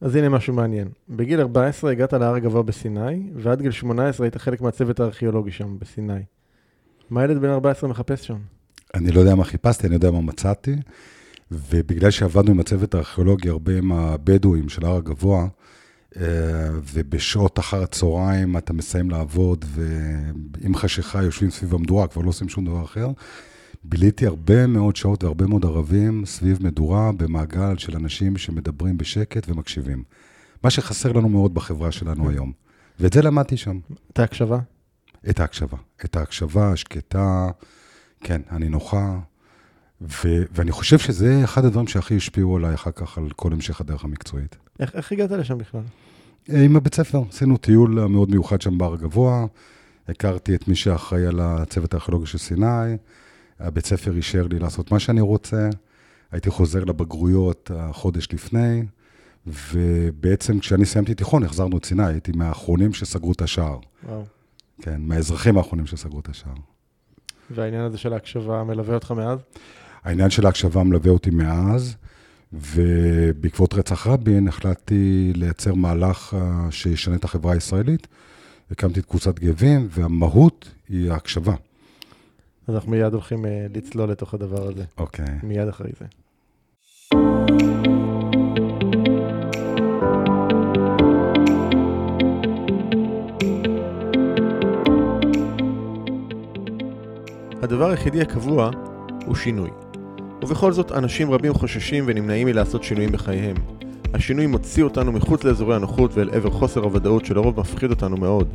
אז הנה משהו מעניין. בגיל 14 הגעת להר הגבוה בסיני, ועד גיל 18 היית חלק מהצוות הארכיאולוגי שם, בסיני. מה ילד בן 14 מחפש שם? אני לא יודע מה חיפשתי, אני יודע מה מצאתי, ובגלל שעבדנו עם הצוות הארכיאולוגי הרבה עם הבדואים של הר הגבוה, אה, ובשעות אחר הצהריים אתה מסיים לעבוד, ועם חשיכה יושבים סביב המדורה, כבר לא עושים שום דבר אחר. ביליתי הרבה מאוד שעות והרבה מאוד ערבים סביב מדורה, במעגל של אנשים שמדברים בשקט ומקשיבים. מה שחסר לנו מאוד בחברה שלנו היום. ואת זה למדתי שם. את ההקשבה? את ההקשבה. את ההקשבה השקטה, כן, הנינוחה. ו- ואני חושב שזה אחד הדברים שהכי השפיעו עליי אחר כך על כל המשך הדרך המקצועית. איך, איך הגעת לשם בכלל? עם הבית ספר, עשינו טיול מאוד מיוחד שם בהר גבוה, הכרתי את מי שאחראי על הצוות הארכיאולוגי של סיני, הבית ספר אישר לי לעשות מה שאני רוצה, הייתי חוזר לבגרויות החודש לפני, ובעצם כשאני סיימתי תיכון החזרנו את סיני, הייתי מהאחרונים שסגרו את השער. וואו. כן, מהאזרחים האחרונים שסגרו את השער. והעניין הזה של ההקשבה מלווה אותך מאז? העניין של ההקשבה מלווה אותי מאז, ובעקבות רצח רבין החלטתי לייצר מהלך אה, שישנה את החברה הישראלית. הקמתי את קבוצת גבים, והמהות היא ההקשבה. אז אנחנו מיד הולכים אה, לצלול לתוך הדבר הזה. אוקיי. מיד אחרי זה. הדבר היחידי הקבוע הוא שינוי. ובכל זאת, אנשים רבים חוששים ונמנעים מלעשות שינויים בחייהם. השינוי מוציא אותנו מחוץ לאזורי הנוחות ואל עבר חוסר הוודאות שלרוב מפחיד אותנו מאוד.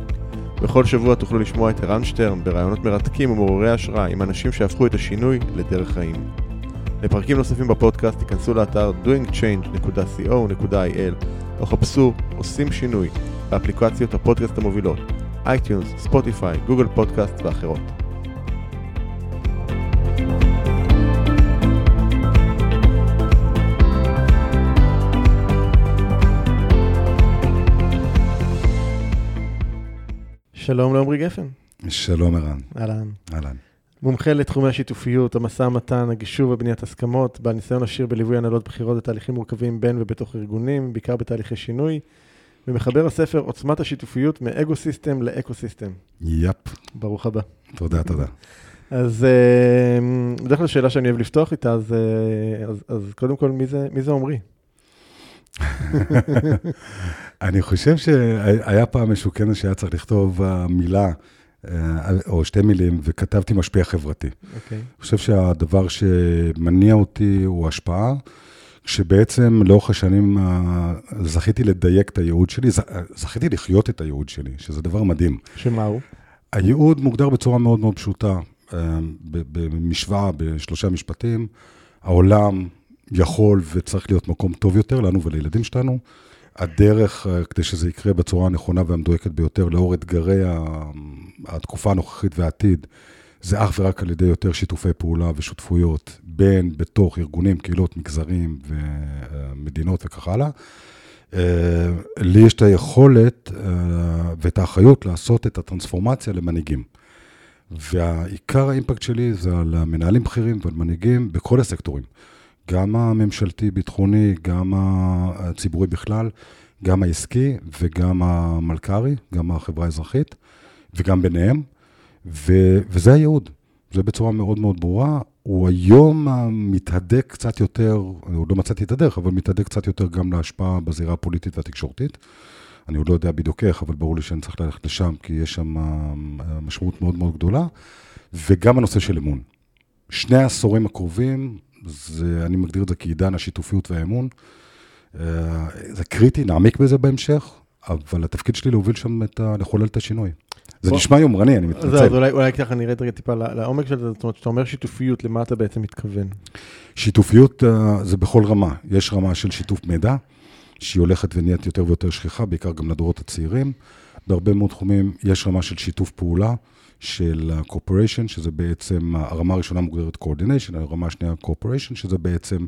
בכל שבוע תוכלו לשמוע את ערן שטרן ברעיונות מרתקים ומעוררי השראה עם אנשים שהפכו את השינוי לדרך חיים. לפרקים נוספים בפודקאסט תיכנסו לאתר doingchange.co.il או חפשו עושים שינוי באפליקציות הפודקאסט המובילות iTunes, ספוטיפיי, גוגל פודקאסט ואחרות. שלום לעמרי גפן. שלום ערן. אהלן. אהלן. מומחה לתחומי השיתופיות, המשא ומתן, הגישור ובניית הסכמות, בעל ניסיון עשיר בליווי הנהלות בחירות ותהליכים מורכבים בין ובתוך ארגונים, בעיקר בתהליכי שינוי, ומחבר הספר עוצמת השיתופיות מ ego system ל eco system. Yep. ברוך הבא. תודה, תודה. אז אה, בדרך כלל שאלה שאני אוהב לפתוח איתה, אז, אה, אז, אז קודם כל, מי זה, מי זה עמרי? אני חושב שהיה פעם איזשהו כנס שהיה צריך לכתוב אה, מילה, או שתי מילים, וכתבתי משפיע חברתי. אוקיי. אני חושב שהדבר שמניע אותי הוא השפעה, כשבעצם לאורך השנים אה, זכיתי לדייק את הייעוד שלי, ז- זכיתי לחיות את הייעוד שלי, שזה דבר מדהים. שמה הוא? הייעוד מוגדר בצורה מאוד מאוד פשוטה, אה, במשוואה, בשלושה משפטים. העולם יכול וצריך להיות מקום טוב יותר לנו ולילדים שלנו. הדרך, אה, כדי שזה יקרה בצורה הנכונה והמדויקת ביותר, לאור אתגרי התקופה הנוכחית והעתיד, זה אך ורק על ידי יותר שיתופי פעולה ושותפויות בין, בתוך ארגונים, קהילות, מגזרים ומדינות וכך הלאה. אה, לי יש את היכולת אה, ואת האחריות לעשות את הטרנספורמציה למנהיגים. והעיקר האימפקט שלי זה על המנהלים בכירים ועל מנהיגים בכל הסקטורים. גם הממשלתי, ביטחוני, גם הציבורי בכלל, גם העסקי וגם המלכ"רי, גם החברה האזרחית, וגם ביניהם. ו- וזה הייעוד, זה בצורה מאוד מאוד ברורה. הוא היום מתהדק קצת יותר, עוד לא מצאתי את הדרך, אבל מתהדק קצת יותר גם להשפעה בזירה הפוליטית והתקשורתית. אני עוד לא יודע בדיוק איך, אבל ברור לי שאני צריך ללכת לשם, כי יש שם אה, משמעות מאוד מאוד גדולה. וגם הנושא של אמון. שני העשורים הקרובים, זה, אני מגדיר את זה כעידן השיתופיות והאמון. אה, זה קריטי, נעמיק בזה בהמשך, אבל התפקיד שלי להוביל שם את ה... לחולל את השינוי. זה בוא- נשמע יומרני, אני מתנצל. אז אולי, אולי ככה נרד רגע טיפה לעומק של זה, זאת אומרת, כשאתה אומר שיתופיות, למה אתה בעצם מתכוון? שיתופיות אה, זה בכל רמה. יש רמה של שיתוף מידע, שהיא הולכת ונהיית יותר ויותר שכיחה, בעיקר גם לדורות הצעירים. בהרבה מאוד תחומים יש רמה של שיתוף פעולה של ה-corporation, שזה בעצם, הרמה הראשונה מוגדרת coordination, הרמה השנייה corporation, שזה בעצם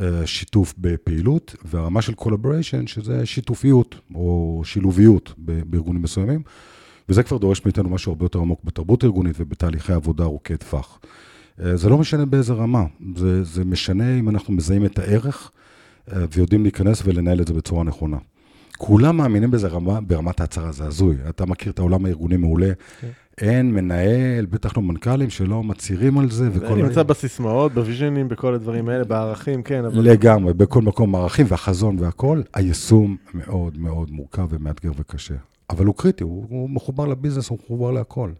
אה, שיתוף בפעילות, והרמה של collaboration, שזה שיתופיות או שילוביות בארגונים מסוימים. וזה כבר דורש מאיתנו משהו הרבה יותר עמוק בתרבות ארגונית ובתהליכי עבודה ארוכי טווח. אה, זה לא משנה באיזה רמה, זה, זה משנה אם אנחנו מזהים את הערך אה, ויודעים להיכנס ולנהל את זה בצורה נכונה. כולם מאמינים בזה רמה, ברמת ההצהרה, זה הזוי. אתה מכיר את העולם הארגוני מעולה. Okay. כן. אין מנהל, בטח לא מנכ"לים, שלא מצהירים על זה. וכל... זה נמצא בסיסמאות, בוויז'נים, בכל הדברים האלה, בערכים, כן. אבל... לגמרי, בכל מקום הערכים והחזון והכל. היישום מאוד מאוד מורכב ומאתגר וקשה. אבל הוא קריטי, הוא, הוא מחובר לביזנס, הוא מחובר להכל.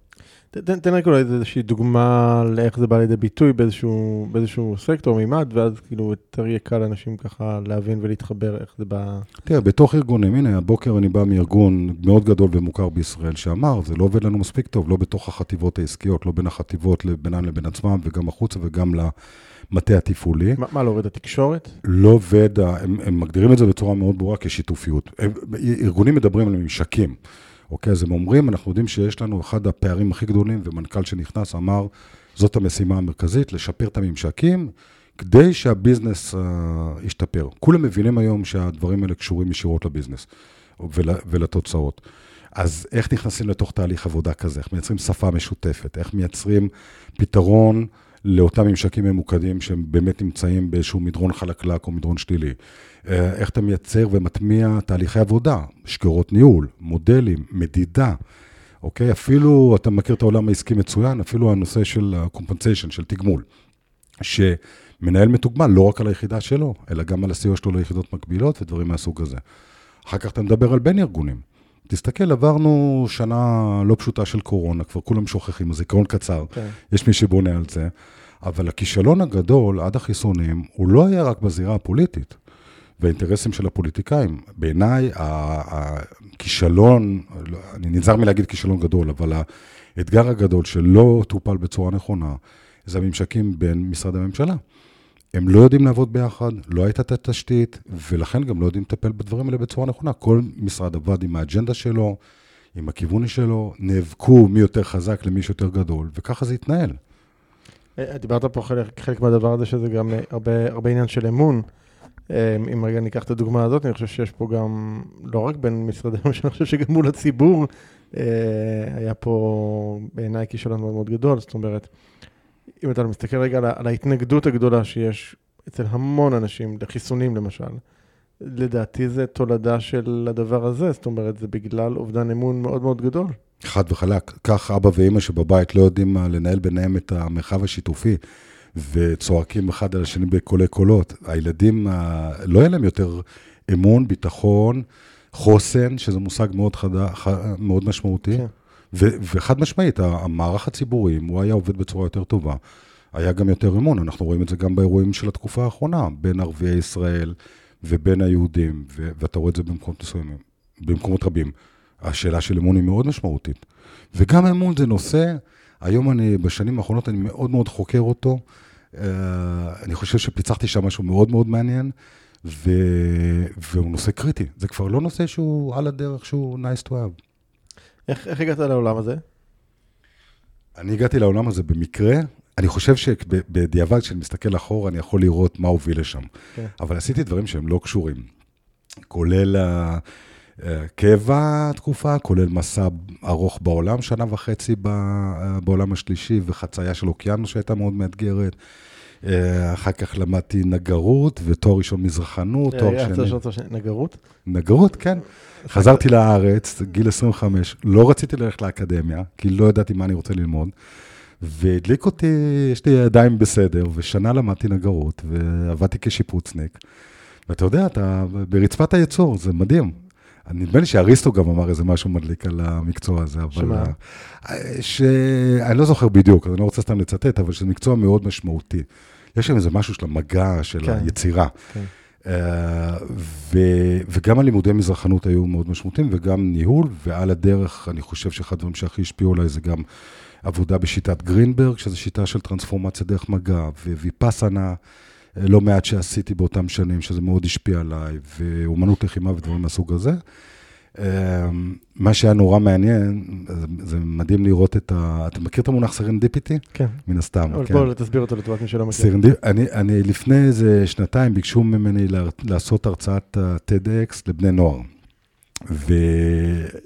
תן, רק אולי איזושהי דוגמה לאיך זה בא לידי ביטוי באיזשהו, באיזשהו סקטור, מימד, ואז כאילו יותר יהיה קל לאנשים ככה להבין ולהתחבר איך זה בא... תראה, בתוך ארגונים, הנה, הבוקר אני בא מארגון מאוד גדול ומוכר בישראל, שאמר, זה לא עובד לנו מספיק טוב, לא בתוך החטיבות העסקיות, לא בין החטיבות בינן לבין עצמם, וגם החוצה וגם למטה התפעולי. מה, מה לא עובד, התקשורת? לא עובד, הם, הם מגדירים את זה בצורה מאוד ברורה כשיתופיות. הם, ארגונים מדברים על ממשקים. אוקיי, אז הם אומרים, אנחנו יודעים שיש לנו אחד הפערים הכי גדולים, ומנכ"ל שנכנס אמר, זאת המשימה המרכזית, לשפר את הממשקים, כדי שהביזנס uh, ישתפר. כולם מבינים היום שהדברים האלה קשורים ישירות לביזנס ול, ולתוצאות. אז איך נכנסים לתוך תהליך עבודה כזה? איך מייצרים שפה משותפת? איך מייצרים פתרון לאותם ממשקים ממוקדים שהם באמת נמצאים באיזשהו מדרון חלקלק או מדרון שלילי? אה, איך אתה מייצר ומטמיע תהליכי עבודה, שגרות ניהול, מודלים, מדידה, אוקיי? אפילו, אתה מכיר את העולם העסקי מצוין, אפילו הנושא של ה-compensation, של תגמול, שמנהל מתוגמל לא רק על היחידה שלו, אלא גם על הסיוע שלו ליחידות מקבילות ודברים מהסוג הזה. אחר כך אתה מדבר על בין ארגונים. תסתכל, עברנו שנה לא פשוטה של קורונה, כבר כולם שוכחים, הזיכרון קצר. כן. יש מי שבונה על זה, אבל הכישלון הגדול עד החיסונים, הוא לא היה רק בזירה הפוליטית. והאינטרסים של הפוליטיקאים. בעיניי, הכישלון, אני נזהר מלהגיד כישלון גדול, אבל האתגר הגדול שלא טופל בצורה נכונה, זה הממשקים בין משרדי הממשלה. הם לא יודעים לעבוד ביחד, לא הייתה את התשתית, ולכן גם לא יודעים לטפל בדברים האלה בצורה נכונה. כל משרד עבד עם האג'נדה שלו, עם הכיוון שלו, נאבקו מי יותר חזק למי שיותר גדול, וככה זה התנהל. אה, דיברת פה חלק, חלק מהדבר הזה, שזה גם הרבה, הרבה עניין של אמון. אמ, אם רגע ניקח את הדוגמה הזאת, אני חושב שיש פה גם, לא רק בין משרדי ממשלה, אני חושב שגם מול הציבור אה, היה פה בעיניי כישלון מאוד מאוד גדול. זאת אומרת, אם אתה מסתכל רגע על, על ההתנגדות הגדולה שיש אצל המון אנשים לחיסונים למשל, לדעתי זה תולדה של הדבר הזה, זאת אומרת, זה בגלל אובדן אמון מאוד מאוד גדול. חד וחלק. כך אבא ואימא שבבית לא יודעים לנהל ביניהם את המרחב השיתופי. וצועקים אחד על השני בקולי קולות. הילדים, לא יהיה להם יותר אמון, ביטחון, חוסן, שזה מושג מאוד, חדה, מאוד משמעותי. כן. וחד משמעית, המערך הציבורי, אם הוא היה עובד בצורה יותר טובה, היה גם יותר אמון. אנחנו רואים את זה גם באירועים של התקופה האחרונה, בין ערביי ישראל ובין היהודים, ו- ואתה רואה את זה במקומות מסוימים, במקומות רבים. השאלה של אמון היא מאוד משמעותית. וגם אמון זה נושא, היום אני, בשנים האחרונות אני מאוד מאוד חוקר אותו, אה, אני חושב שפיצחתי שם משהו מאוד מאוד מעניין, ו... והוא נושא קריטי. זה כבר לא נושא שהוא על הדרך שהוא nice to have. איך, איך הגעת לעולם הזה? אני הגעתי לעולם הזה במקרה. אני חושב שבדיעבד, כשאני מסתכל אחורה, אני יכול לראות מה הוביל לשם. Okay. כן. אבל עשיתי דברים שהם לא קשורים, כולל קבע תקופה, כולל מסע ארוך בעולם, שנה וחצי בעולם השלישי, וחצייה של אוקיינוס שהייתה מאוד מאתגרת. אה, אחר כך למדתי נגרות, ותואר ראשון מזרחנות, תואר שני... נגרות? נגרות, כן. חזרתי לארץ, גיל 25, לא רציתי ללכת לאקדמיה, כי לא ידעתי מה אני רוצה ללמוד, והדליק אותי, יש לי ידיים בסדר, ושנה למדתי נגרות, ועבדתי כשיפוצניק. ואתה יודע, אתה ברצפת הייצור, זה מדהים. נדמה לי שאריסטו גם אמר איזה משהו מדליק על המקצוע הזה, אבל... שמה? ש... אני לא זוכר בדיוק, אז אני לא רוצה סתם לצטט, אבל שזה מקצוע מאוד משמעותי. יש שם איזה משהו של המגע, של כן, היצירה. כן. Uh, ו, וגם הלימודי מזרחנות היו מאוד משמעותיים, וגם ניהול, ועל הדרך, אני חושב שאחד הדברים שהכי השפיעו עליי זה גם עבודה בשיטת גרינברג, שזו שיטה של טרנספורמציה דרך מגע, וויפאסנה, לא מעט שעשיתי באותם שנים, שזה מאוד השפיע עליי, ואומנות לחימה ודברים מהסוג הזה. אמ, מה שהיה נורא מעניין, זה מדהים לראות את ה... אתה מכיר את המונח serendipity? כן. מן הסתם, כן. בוא תסביר אותו לטובת מי שלא מכיר. serendip... אני, אני לפני איזה שנתיים ביקשו ממני לעשות הרצאת TEDx לבני נוער. ו...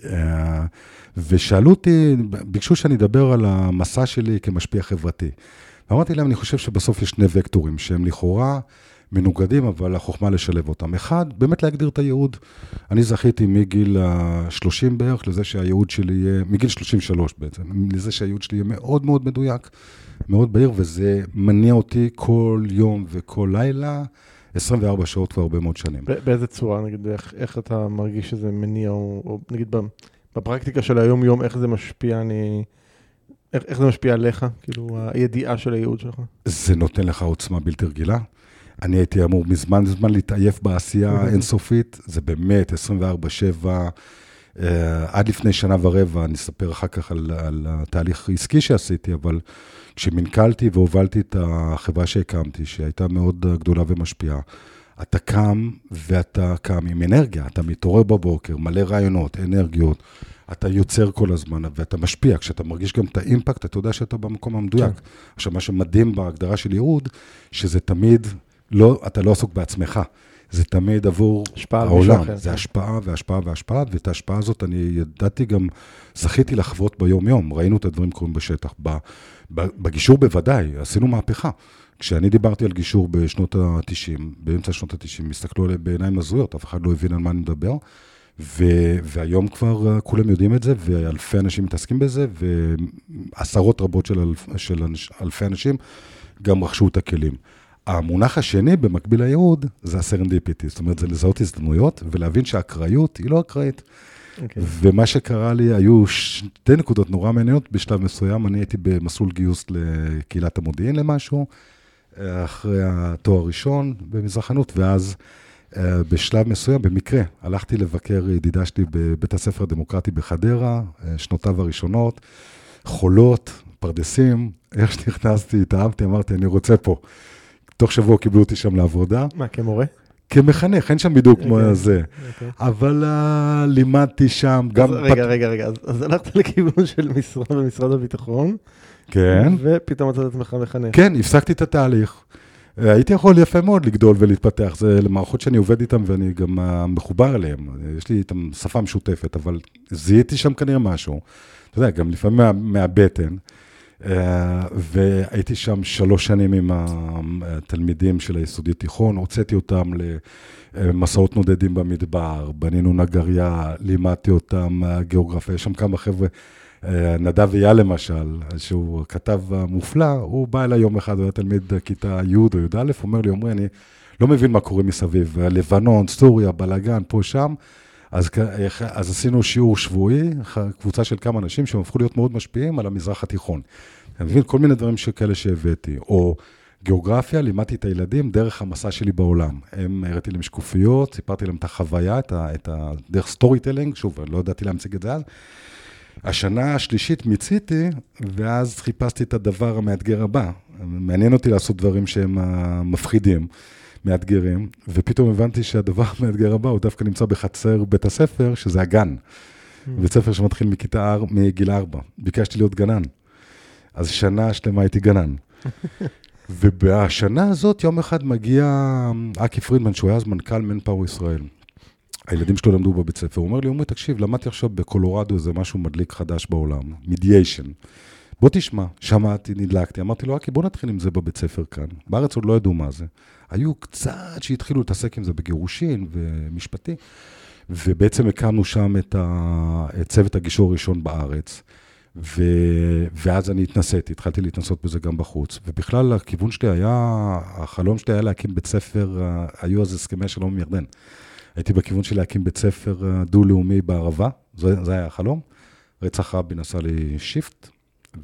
אה, ושאלו אותי, ביקשו שאני אדבר על המסע שלי כמשפיע חברתי. ואמרתי להם, אני חושב שבסוף יש שני וקטורים שהם לכאורה מנוגדים, אבל החוכמה לשלב אותם. אחד, באמת להגדיר את הייעוד. אני זכיתי מגיל ה-30 בערך לזה שהייעוד שלי יהיה, מגיל 33 בעצם, לזה שהייעוד שלי יהיה מאוד מאוד מדויק, מאוד בהיר, וזה מניע אותי כל יום וכל לילה, 24 שעות כבר הרבה מאוד שנים. באיזה צורה, נגיד, איך, איך אתה מרגיש שזה מניע, או, או נגיד בפרקטיקה של היום-יום, איך זה משפיע, אני... איך, איך זה משפיע עליך, כאילו, הידיעה של הייעוד שלך? זה נותן לך עוצמה בלתי רגילה. אני הייתי אמור מזמן זמן להתעייף בעשייה אוקיי. אינסופית, זה באמת 24-7. Uh, עד לפני שנה ורבע, אני אספר אחר כך על, על התהליך העסקי שעשיתי, אבל כשמנכלתי והובלתי את החברה שהקמתי, שהייתה מאוד אה, גדולה ומשפיעה, אתה קם ואתה קם עם אנרגיה, אתה מתעורר בבוקר, מלא רעיונות, אנרגיות, אתה יוצר כל הזמן ואתה משפיע. כשאתה מרגיש גם את האימפקט, אתה יודע שאתה במקום המדויק. כן. עכשיו, מה שמדהים בהגדרה של ייעוד, שזה תמיד, לא, אתה לא עסוק בעצמך, זה תמיד עבור העולם. זה כן. השפעה והשפעה והשפעה, ואת ההשפעה הזאת אני ידעתי גם, זכיתי לחוות ביום-יום, ראינו את הדברים קורים בשטח. בגישור בוודאי, עשינו מהפכה. כשאני דיברתי על גישור בשנות ה-90, באמצע שנות ה-90, הסתכלו עליי בעיניים הזויות, אף אחד לא הבין על מה אני מדבר. ו- והיום כבר אה, כולם יודעים את זה, ואלפי אנשים מתעסקים בזה, ועשרות רבות של, אלף, של אנש, אלפי אנשים גם רכשו את הכלים. המונח השני, במקביל לייעוד, זה הסרנדיפיטי. זאת אומרת, זה לזהות הזדמנויות ולהבין שהאקראיות היא לא אקראית. אוקיי. ומה שקרה לי, היו שתי נקודות נורא מעניינות בשלב מסוים. אני הייתי במסלול גיוס לקהילת המודיעין למשהו, אחרי התואר הראשון במזרחנות, ואז אה, בשלב מסוים, במקרה, הלכתי לבקר ידידה שלי בבית הספר הדמוקרטי בחדרה, אה, שנותיו הראשונות, חולות, פרדסים, איך שנכנסתי, התאהבתי, אמרתי, אני רוצה פה. תוך שבוע קיבלו אותי שם לעבודה, מה, כמורה? כמחנך, אין שם בדיוק כמו. זה. אוקיי. אבל אה, לימדתי שם, גם... רגע, רגע, רגע, אז, הלכת לכיוון של במשרד הביטחון, כן, ופתאום מצאת את עצמך מחנך. כן, הפסקתי את התהליך. אה, הייתי יכול יפה מאוד לגדול ולהתפתח, זה למערכות שאני עובד איתן ואני גם אה, מחובר אליהן. יש לי איתן שפה משותפת, אבל זיהיתי שם כנראה משהו. אתה יודע, גם לפעמים מה, מהבטן. אה, והייתי שם שלוש שנים עם התלמידים של היסודי תיכון, הוצאתי אותם למסעות נודדים במדבר, בנינו נגריה, לימדתי אותם אה, גיאוגרפיה, יש שם כמה חבר'ה. אה, נדב אייל למשל, שהוא כתב מופלא, הוא בא אליי יום אחד, הוא היה תלמיד כיתה י' או י"א, אומר לי, עמרי, אני לא מבין מה קורה מסביב, לבנון, סוריה, בלאגן, פה, שם. אז, אז עשינו שיעור שבועי, קבוצה של כמה אנשים שהם הפכו להיות מאוד משפיעים על המזרח התיכון. אתה מבין? כל מיני דברים שכאלה שהבאתי. או גיאוגרפיה, לימדתי את הילדים דרך המסע שלי בעולם. הם, הראיתי להם שקופיות, סיפרתי להם את החוויה, את ה, את ה, דרך storytelling, שוב, לא ידעתי להמציג את זה אז. השנה השלישית מיציתי, ואז חיפשתי את הדבר המאתגר הבא. מעניין אותי לעשות דברים שהם מפחידים, מאתגרים, ופתאום הבנתי שהדבר המאתגר הבא הוא דווקא נמצא בחצר בית הספר, שזה הגן. בית ספר שמתחיל מכיתה, אר- מגיל ארבע. ביקשתי להיות גנן. אז שנה שלמה הייתי גנן. ובשנה הזאת, יום אחד מגיע אקי פרידמן, שהוא היה אז מנכ"ל מנפאור ישראל. הילדים שלו למדו בבית ספר, הוא אומר לי, עמרי, תקשיב, למדתי עכשיו בקולורדו איזה משהו מדליק חדש בעולם, מידיאשן. בוא תשמע, שמעתי, נדלקתי, אמרתי לו, אקי, בוא נתחיל עם זה בבית ספר כאן. בארץ עוד לא ידעו מה זה. היו קצת שהתחילו להתעסק עם זה בגירושין ומשפטי, ובעצם הקמנו שם את, ה... את צוות הגישור הראשון בארץ. ו... ואז אני התנסיתי, התחלתי להתנסות בזה גם בחוץ. ובכלל, הכיוון שלי היה, החלום שלי היה להקים בית ספר, היו אז הסכמי שלום עם ירדן. הייתי בכיוון של להקים בית ספר דו-לאומי בערבה, זה, זה היה החלום. רצח רבין עשה לי shift,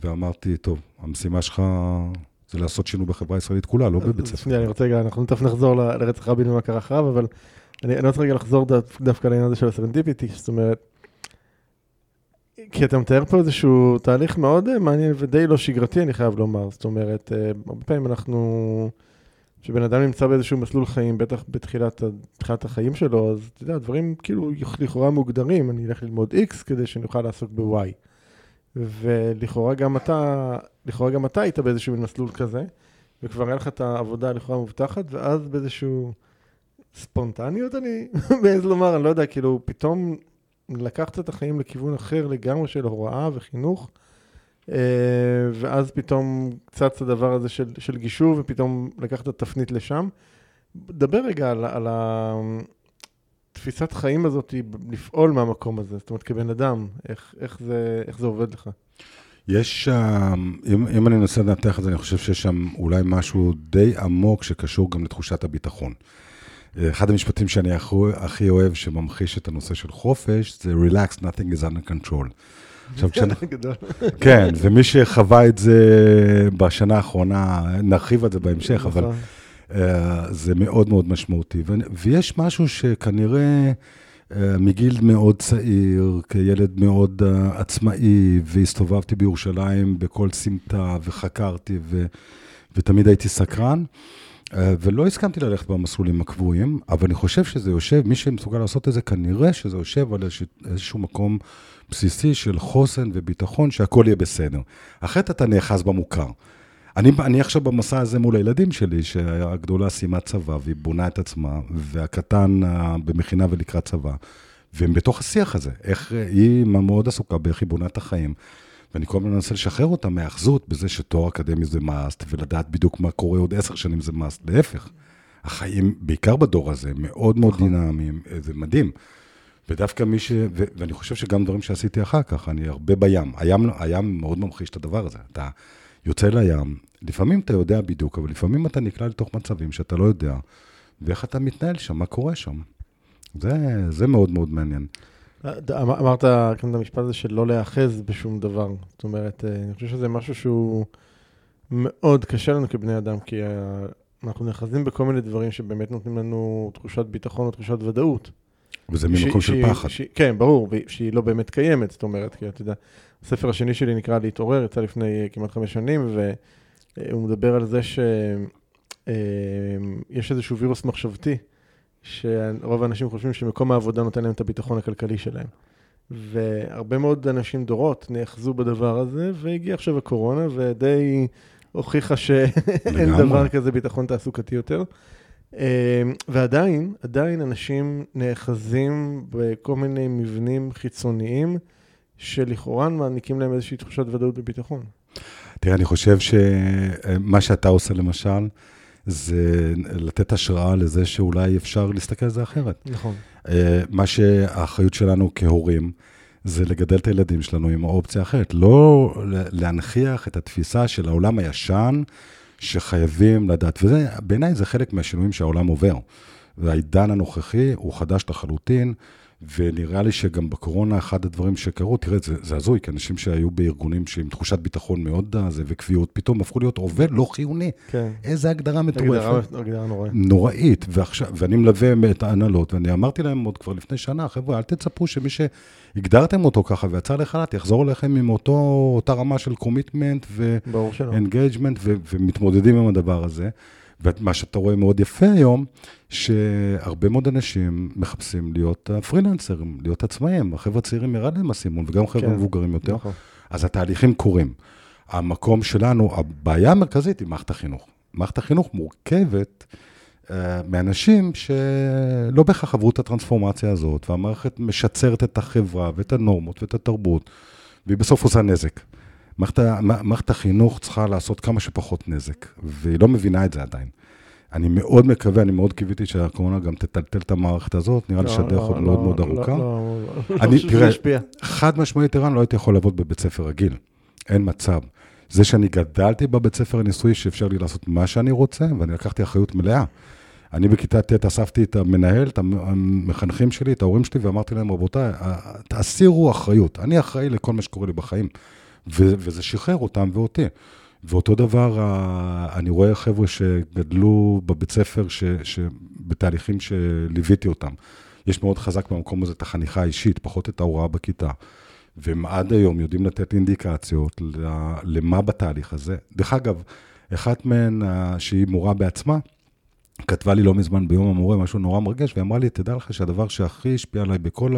ואמרתי, טוב, המשימה שלך זה לעשות שינוי בחברה הישראלית כולה, לא בבית ספר. שנייה, אני רוצה רגע, אנחנו תכף נחזור לרצח רבין ומה קרה אחריו, אבל אני רוצה רגע לחזור דו- דווקא לעניין הזה של ה serendipity, זאת אומרת, כי אתה מתאר פה איזשהו תהליך מאוד אה, מעניין ודי לא שגרתי, אני חייב לומר. זאת אומרת, אה, הרבה פעמים אנחנו כשבן אדם נמצא באיזשהו מסלול חיים, בטח בתחילת החיים שלו, אז אתה יודע, דברים כאילו לכאורה מוגדרים, אני אלך ללמוד X כדי שאני אוכל לעסוק ב-Y. ולכאורה גם אתה, לכאורה גם אתה היית באיזשהו מסלול כזה, וכבר היה לך את העבודה לכאורה מובטחת, ואז באיזשהו ספונטניות, אני מעז לומר, אני לא יודע, כאילו, פתאום לקחת את החיים לכיוון אחר לגמרי של הוראה וחינוך, אה, ואז פתאום צץ הדבר הזה של, של גישור, ופתאום לקחת תפנית לשם. דבר רגע על, על התפיסת חיים הזאת, לפעול מהמקום הזה, זאת אומרת, כבן אדם, איך, איך, זה, איך זה עובד לך? יש שם, אם, אם אני מנסה לנתח את זה, אני חושב שיש שם אולי משהו די עמוק שקשור גם לתחושת הביטחון. אחד המשפטים שאני הכי אוהב שממחיש את הנושא של חופש, זה Relax, nothing is under control. עכשיו, כשאני... כן, ומי שחווה את זה בשנה האחרונה, נרחיב על זה בהמשך, אבל uh, זה מאוד מאוד משמעותי. ויש משהו שכנראה מגיל מאוד צעיר, כילד מאוד uh, עצמאי, והסתובבתי בירושלים בכל סמטה, וחקרתי, ו... ותמיד הייתי סקרן. ולא הסכמתי ללכת במסלולים הקבועים, אבל אני חושב שזה יושב, מי שמסוגל לעשות את זה, כנראה שזה יושב על איזשהו מקום בסיסי של חוסן וביטחון, שהכל יהיה בסדר. אחרת אתה נאחז במוכר. אני, אני עכשיו במסע הזה מול הילדים שלי, שהגדולה סיימה צבא והיא בונה את עצמה, והקטן במכינה ולקראת צבא, והם בתוך השיח הזה, איך היא מאוד עסוקה באיך היא בונה את החיים. ואני כל הזמן מנסה לשחרר אותה מהאחזות בזה שתואר אקדמי זה מאסט, ולדעת בדיוק מה קורה עוד עשר שנים זה מאסט. להפך, החיים, בעיקר בדור הזה, מאוד מאוד נכון. דינמיים, זה מדהים. ודווקא מי ש... ו... ואני חושב שגם דברים שעשיתי אחר כך, אני הרבה בים. הים, הים מאוד ממחיש את הדבר הזה. אתה יוצא לים, לפעמים אתה יודע בדיוק, אבל לפעמים אתה נקלע לתוך מצבים שאתה לא יודע, ואיך אתה מתנהל שם, מה קורה שם. זה, זה מאוד מאוד מעניין. אמ-, אמרת כאן את המשפט הזה של לא להיאחז בשום דבר. זאת אומרת, אה, אני חושב שזה משהו שהוא מאוד קשה לנו כבני אדם, כי אה, אנחנו נאחזים בכל מיני דברים שבאמת נותנים לנו תחושת ביטחון או תחושת ודאות. וזה ממקום של פחד. כן, ברור, שהיא לא באמת קיימת, זאת אומרת, כי אתה יודע, הספר השני שלי נקרא להתעורר, יצא לפני אה, כמעט חמש שנים, והוא מדבר על זה שיש איזשהו וירוס מחשבתי. שרוב האנשים חושבים שמקום העבודה נותן להם את הביטחון הכלכלי שלהם. והרבה מאוד אנשים, דורות, נאחזו בדבר הזה, והגיע עכשיו הקורונה, ודי הוכיחה שאין דבר כזה ביטחון תעסוקתי יותר. ועדיין, עדיין אנשים נאחזים בכל מיני מבנים חיצוניים, שלכאורה מעניקים להם איזושהי תחושת ודאות וביטחון. תראה, אני חושב שמה שאתה עושה, למשל, זה לתת השראה לזה שאולי אפשר להסתכל על זה אחרת. נכון. אה, מה שהאחריות שלנו כהורים, זה לגדל את הילדים שלנו עם האופציה האחרת. לא להנכיח את התפיסה של העולם הישן, שחייבים לדעת. וזה, בעיניי זה חלק מהשינויים שהעולם עובר. והעידן הנוכחי הוא חדש לחלוטין. ונראה לי שגם בקורונה, אחד הדברים שקרו, תראה, זה, זה הזוי, כי אנשים שהיו בארגונים שעם תחושת ביטחון מאוד עזה וקביעות, פתאום הפכו להיות עובד לא חיוני. כן. איזה הגדרה מטורפת. הגדרה נוראית. נוראית. ועכשיו, ואני מלווה את ההנהלות, ואני אמרתי להם עוד כבר לפני שנה, חבר'ה, אל תצפו שמי שהגדרתם אותו ככה ויצא לחל"ת, יחזור אליכם עם אותו, אותה רמה של commitment ו engagement, ומתמודדים עם הדבר הזה. ומה שאתה רואה מאוד יפה היום, שהרבה מאוד אנשים מחפשים להיות פרילנסרים, להיות עצמאים. החבר'ה הצעירים ירד להם הסימון, וגם חבר'ה כן, מבוגרים יותר. נכון. אז התהליכים קורים. המקום שלנו, הבעיה המרכזית היא מערכת החינוך. מערכת החינוך מורכבת uh, מאנשים שלא בהכרח עברו את הטרנספורמציה הזאת, והמערכת משצרת את החברה ואת הנורמות ואת התרבות, והיא בסוף עושה נזק. מערכת, מערכת החינוך צריכה לעשות כמה שפחות נזק, והיא לא מבינה את זה עדיין. אני מאוד מקווה, אני מאוד קיוויתי שהקורונה גם תטלטל את המערכת הזאת, נראה לי לא, שהדרך לא, עוד מאוד מאוד לא, ארוכה. אני, תראה, חד משמעית, ערן, לא הייתי יכול לעבוד בבית ספר רגיל. אין מצב. זה שאני גדלתי בבית ספר הניסוי, שאפשר לי לעשות מה שאני רוצה, ואני לקחתי אחריות מלאה. אני בכיתה ט' אספתי את המנהל, את המחנכים שלי, את ההורים שלי, ואמרתי להם, רבותיי, תסירו אחריות. אני אחראי לכל מה שקורה לי בחיים. וזה שחרר אותם ואותי. ואותו דבר, אני רואה חבר'ה שגדלו בבית ספר, ש, שבתהליכים שליוויתי אותם. יש מאוד חזק במקום הזה את החניכה האישית, פחות את ההוראה בכיתה. והם עד היום יודעים לתת אינדיקציות למה בתהליך הזה. דרך אגב, אחת מהן, שהיא מורה בעצמה, כתבה לי לא מזמן ביום המורה משהו נורא מרגש, והיא אמרה לי, תדע לך שהדבר שהכי השפיע עליי בכל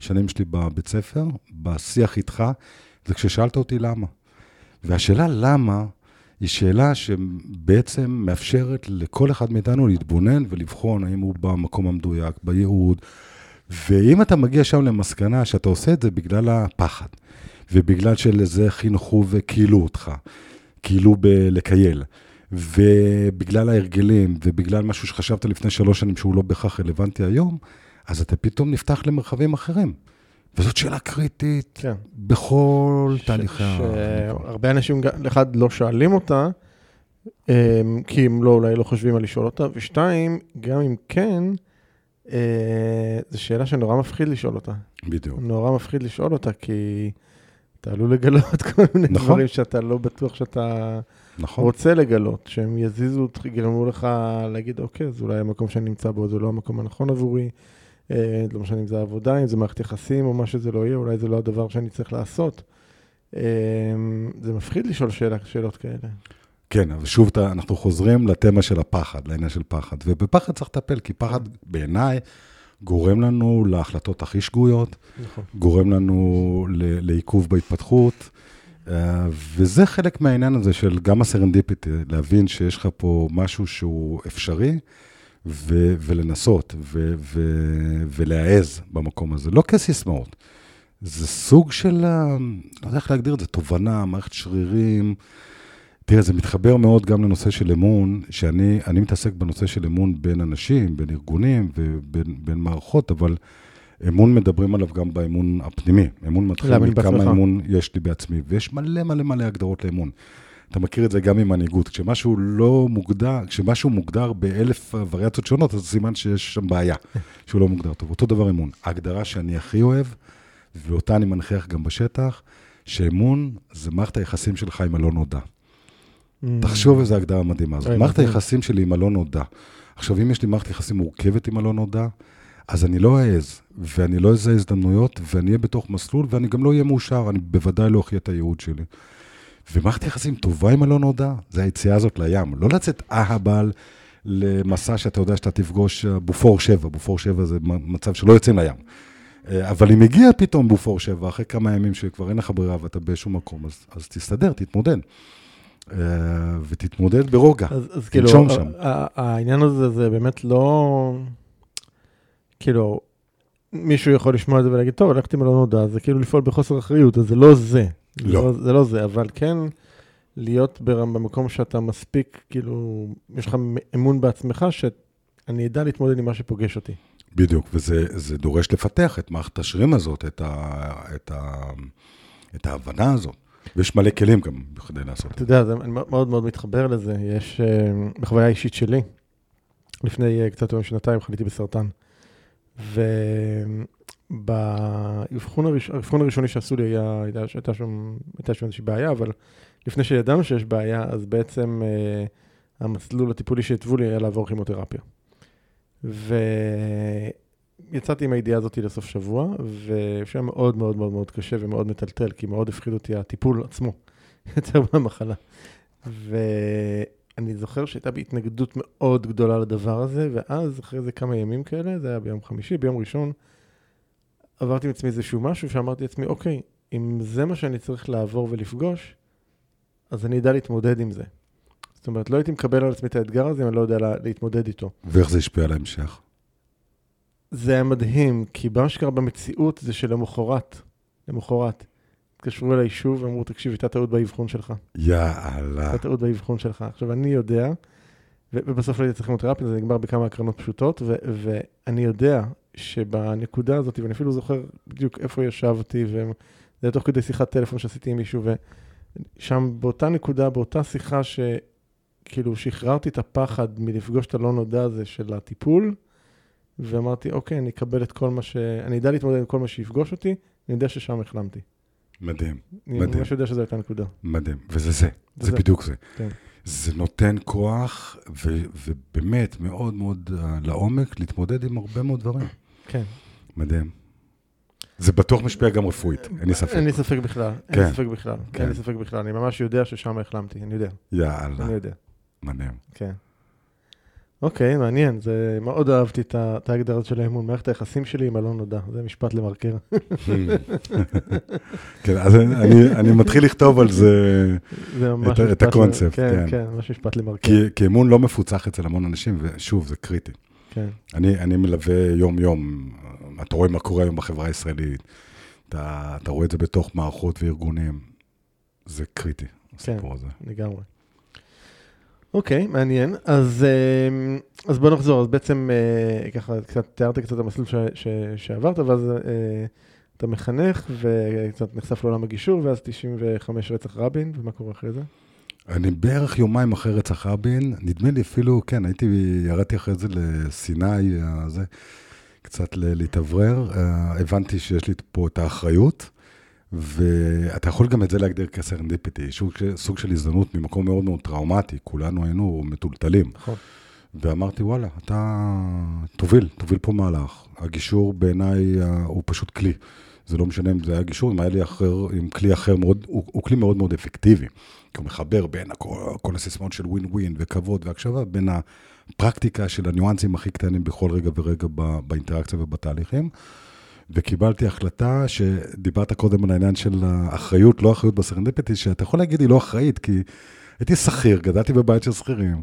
השנים שלי בבית ספר, בשיח איתך, זה כששאלת אותי למה. והשאלה למה, היא שאלה שבעצם מאפשרת לכל אחד מאיתנו להתבונן ולבחון האם הוא במקום המדויק, בייעוד. ואם אתה מגיע שם למסקנה שאתה עושה את זה בגלל הפחד, ובגלל שלזה חינכו וכילו אותך, כאילו בלקייל, ובגלל ההרגלים, ובגלל משהו שחשבת לפני שלוש שנים שהוא לא בהכרח רלוונטי היום, אז אתה פתאום נפתח למרחבים אחרים. וזאת שאלה קריטית כן. בכל תהליכי ה... שהרבה אנשים, אחד, לא שואלים אותה, אמ, כי הם לא, אולי לא חושבים על לשאול אותה, ושתיים, גם אם כן, אה, זו שאלה שנורא מפחיד לשאול אותה. בדיוק. נורא מפחיד לשאול אותה, כי אתה עלול לגלות כל מיני נכון. דברים שאתה לא בטוח שאתה נכון. רוצה לגלות, שהם יזיזו, יגרמו לך להגיד, אוקיי, אז אולי המקום שאני נמצא בו זה לא המקום הנכון עבורי. אה, לא משנה אם זה עבודה, אם זה מערכת יחסים או מה שזה לא יהיה, אולי זה לא הדבר שאני צריך לעשות. אה, זה מפחיד לשאול שאלה, שאלות כאלה. כן, אבל שוב אנחנו חוזרים לתמה של הפחד, לעניין של פחד. ובפחד צריך לטפל, כי פחד בעיניי גורם לנו להחלטות הכי שגויות, נכון. גורם לנו לעיכוב בהתפתחות, אה, וזה חלק מהעניין הזה של גם הסרנדיפיטי, להבין שיש לך פה משהו שהוא אפשרי, ו- ולנסות ו- ו- ולהעז במקום הזה, לא כסיסמאות. זה סוג של, לא יודע איך להגדיר את זה, תובנה, מערכת שרירים. תראה, זה מתחבר מאוד גם לנושא של אמון, שאני מתעסק בנושא של אמון בין אנשים, בין ארגונים ובין מערכות, אבל אמון מדברים עליו גם באמון הפנימי. אמון מתחיל מכמה אמון יש לי בעצמי, ויש מלא מלא מלא הגדרות לאמון. אתה מכיר את זה גם ממנהיגות. כשמשהו לא מוגדר, כשמשהו מוגדר באלף וריאציות שונות, אז סימן שיש שם בעיה, שהוא לא מוגדר טוב. אותו דבר אמון. ההגדרה שאני הכי אוהב, ואותה אני מנכיח גם בשטח, שאמון זה מערכת היחסים שלך עם הלא נודע. Mm. תחשוב איזו הגדרה מדהימה הזאת. מערכת היחסים שלי עם הלא נודע. עכשיו, אם יש לי מערכת יחסים מורכבת עם הלא נודע, אז אני לא אעז, ואני לא אעז הזדמנויות, ואני אהיה בתוך מסלול, ואני גם לא אהיה מאושר, אני בוודאי לא אחיה את הייעוד שלי. ומערכת יחסים טובה עם הלא נודע, זה היציאה הזאת לים. לא לצאת אהבל למסע שאתה יודע שאתה תפגוש אה, בופור שבע, בופור שבע זה מצב שלא יוצאים לים. אה, אבל אם הגיע פתאום בופור שבע, אחרי כמה ימים שכבר אין לך ברירה ואתה באיזשהו מקום, אז, אז תסתדר, תתמודד. אה, ותתמודד ברוגע, אז, אז כאילו, שם. העניין הזה זה באמת לא... כאילו, מישהו יכול לשמוע את זה ולהגיד, טוב, הלכתי עם הלא נודע, זה כאילו לפעול בחוסר אחריות, אז זה לא זה. לא. לא. זה לא זה, אבל כן להיות במקום שאתה מספיק, כאילו, יש לך אמון בעצמך, שאני אדע להתמודד עם מה שפוגש אותי. בדיוק, וזה דורש לפתח את מערכת השרירים הזאת, את, ה, את, ה, את ההבנה הזאת. ויש מלא כלים גם בכדי לעשות את זה. אתה יודע, אני מאוד מאוד מתחבר לזה. יש, אה, בחוויה האישית שלי, לפני אה, קצת יותר משנתיים חליתי בסרטן. באבחון הראש, הראשוני שעשו לי היה, הייתה, הייתה, שם, הייתה שם איזושהי בעיה, אבל לפני שידענו שיש בעיה, אז בעצם אה, המסלול הטיפולי שהתוו לי היה לעבור כימותרפיה. ויצאתי עם הידיעה הזאת לסוף שבוע, ושהיה מאוד מאוד מאוד מאוד קשה ומאוד מטלטל, כי מאוד הפחיד אותי הטיפול עצמו, יותר מהמחלה. ואני זוכר שהייתה בי התנגדות מאוד גדולה לדבר הזה, ואז אחרי זה כמה ימים כאלה, זה היה ביום חמישי, ביום ראשון, עברתי עם עצמי איזשהו משהו שאמרתי לעצמי, אוקיי, אם זה מה שאני צריך לעבור ולפגוש, אז אני אדע להתמודד עם זה. זאת אומרת, לא הייתי מקבל על עצמי את האתגר הזה אם אני לא יודע לה, להתמודד איתו. ואיך זה השפיע על ההמשך? זה היה מדהים, כי מה שקרה במציאות זה שלמחרת, למחרת, התקשרו אליי שוב ואמרו, תקשיב, הייתה טעות באבחון שלך. יאללה. הייתה טעות באבחון שלך. עכשיו, אני יודע, ובסוף לא הייתי צריך כימותרפיה, זה נגמר בכמה הקרנות פשוטות, ואני יודע שבנקודה הזאת, ואני אפילו זוכר בדיוק איפה ישבתי, וזה היה תוך כדי שיחת טלפון שעשיתי עם מישהו, ושם באותה נקודה, באותה שיחה שכאילו שחררתי את הפחד מלפגוש את הלא נודע הזה של הטיפול, ואמרתי, אוקיי, אני אקבל את כל מה ש... אני אדע להתמודד עם כל מה שיפגוש אותי, אני יודע ששם החלמתי. מדהים, אני מדהים. אני ממש יודע שזו הייתה נקודה. מדהים, וזה זה, זה, זה בדיוק זה. כן. זה נותן כוח, ו- ובאמת, מאוד מאוד uh, לעומק, להתמודד עם הרבה מאוד דברים. כן. מדהים. זה בטוח משפיע גם רפואית, אין לי ספק. אין לי ספק בכלל, אין לי כן. ספק בכלל, אין לי כן. ספק בכלל. אני ממש יודע ששם החלמתי, אני יודע. יאללה. אני יודע. מדהים. כן. אוקיי, מעניין, זה מאוד אהבתי את ההגדרה של האמון, מערכת היחסים שלי עם הלא נודע, זה משפט למרקר. כן, אז אני, אני מתחיל לכתוב על זה, את הקונספט, כן, כן. כן, ממש משפט למרקר. כי, כי אמון לא מפוצח אצל המון אנשים, ושוב, זה קריטי. כן, אני, אני מלווה יום-יום, אתה רואה מה קורה היום בחברה הישראלית, אתה, אתה רואה את זה בתוך מערכות וארגונים, זה קריטי, הסיפור הזה. לגמרי. אוקיי, מעניין. אז, אה, אז בוא נחזור, אז בעצם אה, ככה, קצת תיארת קצת את המסלול ש, ש, שעברת, ואז אה, אתה מחנך וקצת נחשף לעולם הגישור, ואז 95 רצח רבין, ומה קורה אחרי זה? אני בערך יומיים אחרי רצח רבין, נדמה לי אפילו, כן, הייתי, ירדתי אחרי זה לסיני, אה, זה, קצת להתאוורר, אה, הבנתי שיש לי פה את האחריות, ואתה יכול גם את זה להגדיר כסרנדיפיטי, סוג, של- הזדמנות ממקום מאוד מאוד טראומטי, כולנו היינו מטולטלים. נכון. ואמרתי, וואלה, אתה תוביל, תוביל פה מהלך. הגישור בעיניי אה, הוא פשוט כלי. זה לא משנה אם זה היה גישור, אם היה לי אחר, עם כלי אחר מאוד, הוא, הוא כלי מאוד מאוד אפקטיבי. כי הוא מחבר בין הכל, כל הסיסמאות של ווין ווין וכבוד והקשבה, בין הפרקטיקה של הניואנסים הכי קטנים בכל רגע ורגע ב- באינטראקציה ובתהליכים. וקיבלתי החלטה שדיברת קודם על העניין של האחריות, לא אחריות בסרנדיפיטי, שאתה יכול להגיד היא לא אחראית, כי הייתי שכיר, גדלתי בבית של שכירים.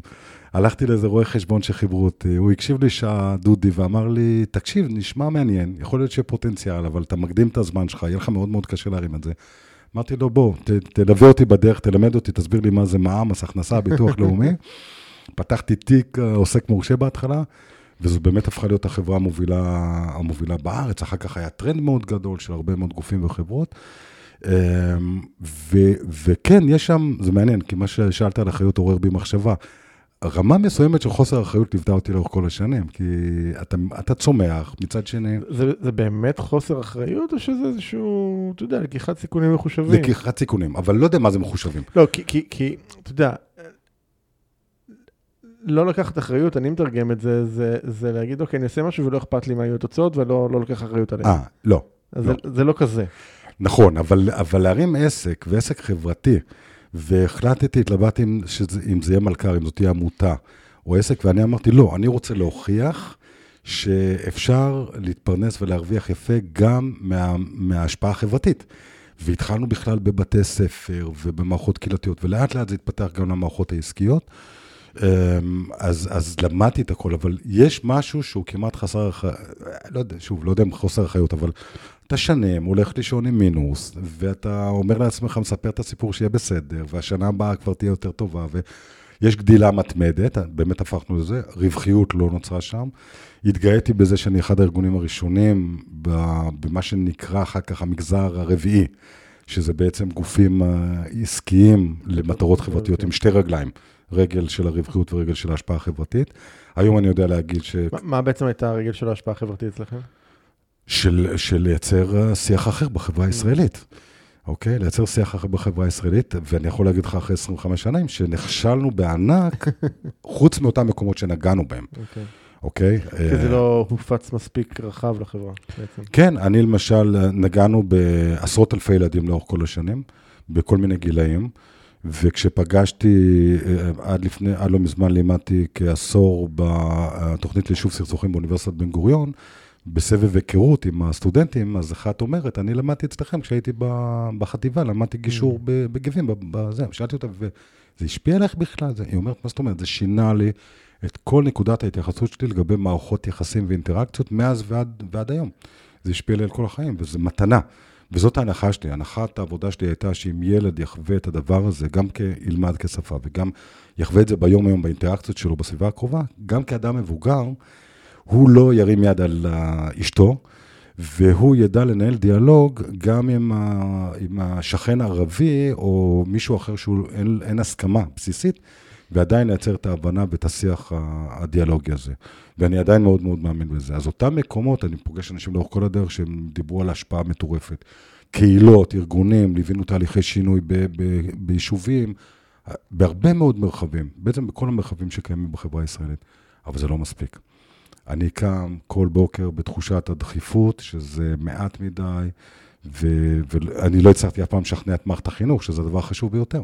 הלכתי לאיזה רואה חשבון שחיברו אותי, הוא הקשיב לי שעה, דודי, ואמר לי, תקשיב, נשמע מעניין, יכול להיות שיהיה פוטנציאל, אבל אתה מקדים את הזמן שלך, יהיה לך מאוד מאוד קשה להרים את זה. אמרתי לו, בוא, ת, תלווה אותי בדרך, תלמד אותי, תסביר לי מה זה מע"מ, מס הכנסה, ביטוח לאומי. פתחתי תיק אה, עוסק מורשה בהתחלה, וזו באמת הפכה להיות החברה המובילה, המובילה בארץ. אחר כך היה טרנד מאוד גדול של הרבה מאוד גופים וחברות. אמ, ו, וכן, יש שם, זה מעניין, כי מה ששאלת על אחריות עורר בי מחשבה. רמה מסוימת של חוסר אחריות ליוותה אותי לאורך כל השנים, כי אתה, אתה צומח, מצד שני, זה, זה באמת חוסר אחריות, או שזה איזשהו, אתה יודע, לקיחת סיכונים מחושבים? לקיחת סיכונים, אבל לא יודע מה זה מחושבים. לא, כי, כי, כי, אתה יודע, לא לקחת אחריות, אני מתרגם את זה, זה, זה להגיד, אוקיי, אני אעשה משהו ולא אכפת לי מה יהיו התוצאות, ולא לא לוקח אחריות עליהן. אה, לא. אז לא. זה, זה לא כזה. נכון, אבל, אבל להרים עסק, ועסק חברתי, והחלטתי, התלבטתי אם, אם זה יהיה מלכ"ר, אם זאת תהיה עמותה או עסק, ואני אמרתי, לא, אני רוצה להוכיח שאפשר להתפרנס ולהרוויח יפה גם מה, מההשפעה החברתית. והתחלנו בכלל בבתי ספר ובמערכות קהילתיות, ולאט לאט זה התפתח גם למערכות העסקיות. אמ, אז, אז למדתי את הכל, אבל יש משהו שהוא כמעט חסר אחריות, לא יודע, שוב, לא יודע אם חוסר אחריות, אבל אתה שנים, הולך לישון עם מינוס, ואתה אומר לעצמך, מספר את הסיפור שיהיה בסדר, והשנה הבאה כבר תהיה יותר טובה, ויש גדילה מתמדת, באמת הפכנו לזה, רווחיות לא נוצרה שם. התגאיתי בזה שאני אחד הארגונים הראשונים במה שנקרא אחר כך המגזר הרביעי, שזה בעצם גופים אה, עסקיים למטרות חברתיות עם שתי רגליים, רגל של הרווחיות ורגל של ההשפעה החברתית. היום אני יודע להגיד ש... מה, מה בעצם הייתה הרגל של ההשפעה החברתית אצלכם? של, של לייצר אה, שיח אחר בחברה הישראלית. אוקיי? לייצר שיח אחר בחברה הישראלית, ואני יכול להגיד לך אחרי 25 שנים, שנכשלנו בענק, חוץ מאותם מקומות שנגענו בהם, אוקיי. אוקיי? כי זה לא הופץ מספיק רחב לחברה, בעצם. כן, אני למשל, אה, נגענו בעשרות אלפי ילדים לאורך כל השנים, בכל מיני גילאים, וכשפגשתי, אה, עד לפני, עד לא מזמן לימדתי כעשור בתוכנית ליישוב סכסוכים באוניברסיטת בן גוריון, בסבב היכרות עם הסטודנטים, אז אחת אומרת, אני למדתי אצלכם כשהייתי בחטיבה, למדתי גישור Mm. בגבים, בזה, שאלתי אותה, וזה השפיע עליך בכלל? זה, היא אומרת, מה זאת אומרת? זה שינה לי את כל נקודת ההתייחסות שלי לגבי מערכות יחסים ואינטראקציות מאז ועד, ועד היום. זה השפיע לי על כל החיים, וזו מתנה. וזאת ההנחה שלי, הנחת העבודה שלי הייתה שאם ילד יחווה את הדבר הזה, גם כילמד כשפה, וגם יחווה את זה ביום-יום באינטראקציות שלו בסביבה הקרובה, גם כאדם מבוגר, הוא לא ירים יד על אה, אשתו, והוא ידע לנהל דיאלוג גם עם, ה, עם השכן הערבי, או מישהו אחר שאין אין הסכמה בסיסית, ועדיין לייצר את ההבנה ואת השיח ה- הדיאלוגי הזה. ואני עדיין מאוד מאוד מאמין בזה. אז אותם מקומות, אני פוגש אנשים לאורך כל הדרך שהם דיברו על השפעה מטורפת. קהילות, ארגונים, ליווינו תהליכי שינוי ב- ב- ביישובים, בהרבה מאוד מרחבים, בעצם בכל המרחבים שקיימים בחברה הישראלית, אבל זה לא מספיק. אני קם כל בוקר בתחושת הדחיפות, שזה מעט מדי, ו- ואני לא הצלחתי אף פעם לשכנע את מערכת החינוך, שזה הדבר החשוב ביותר.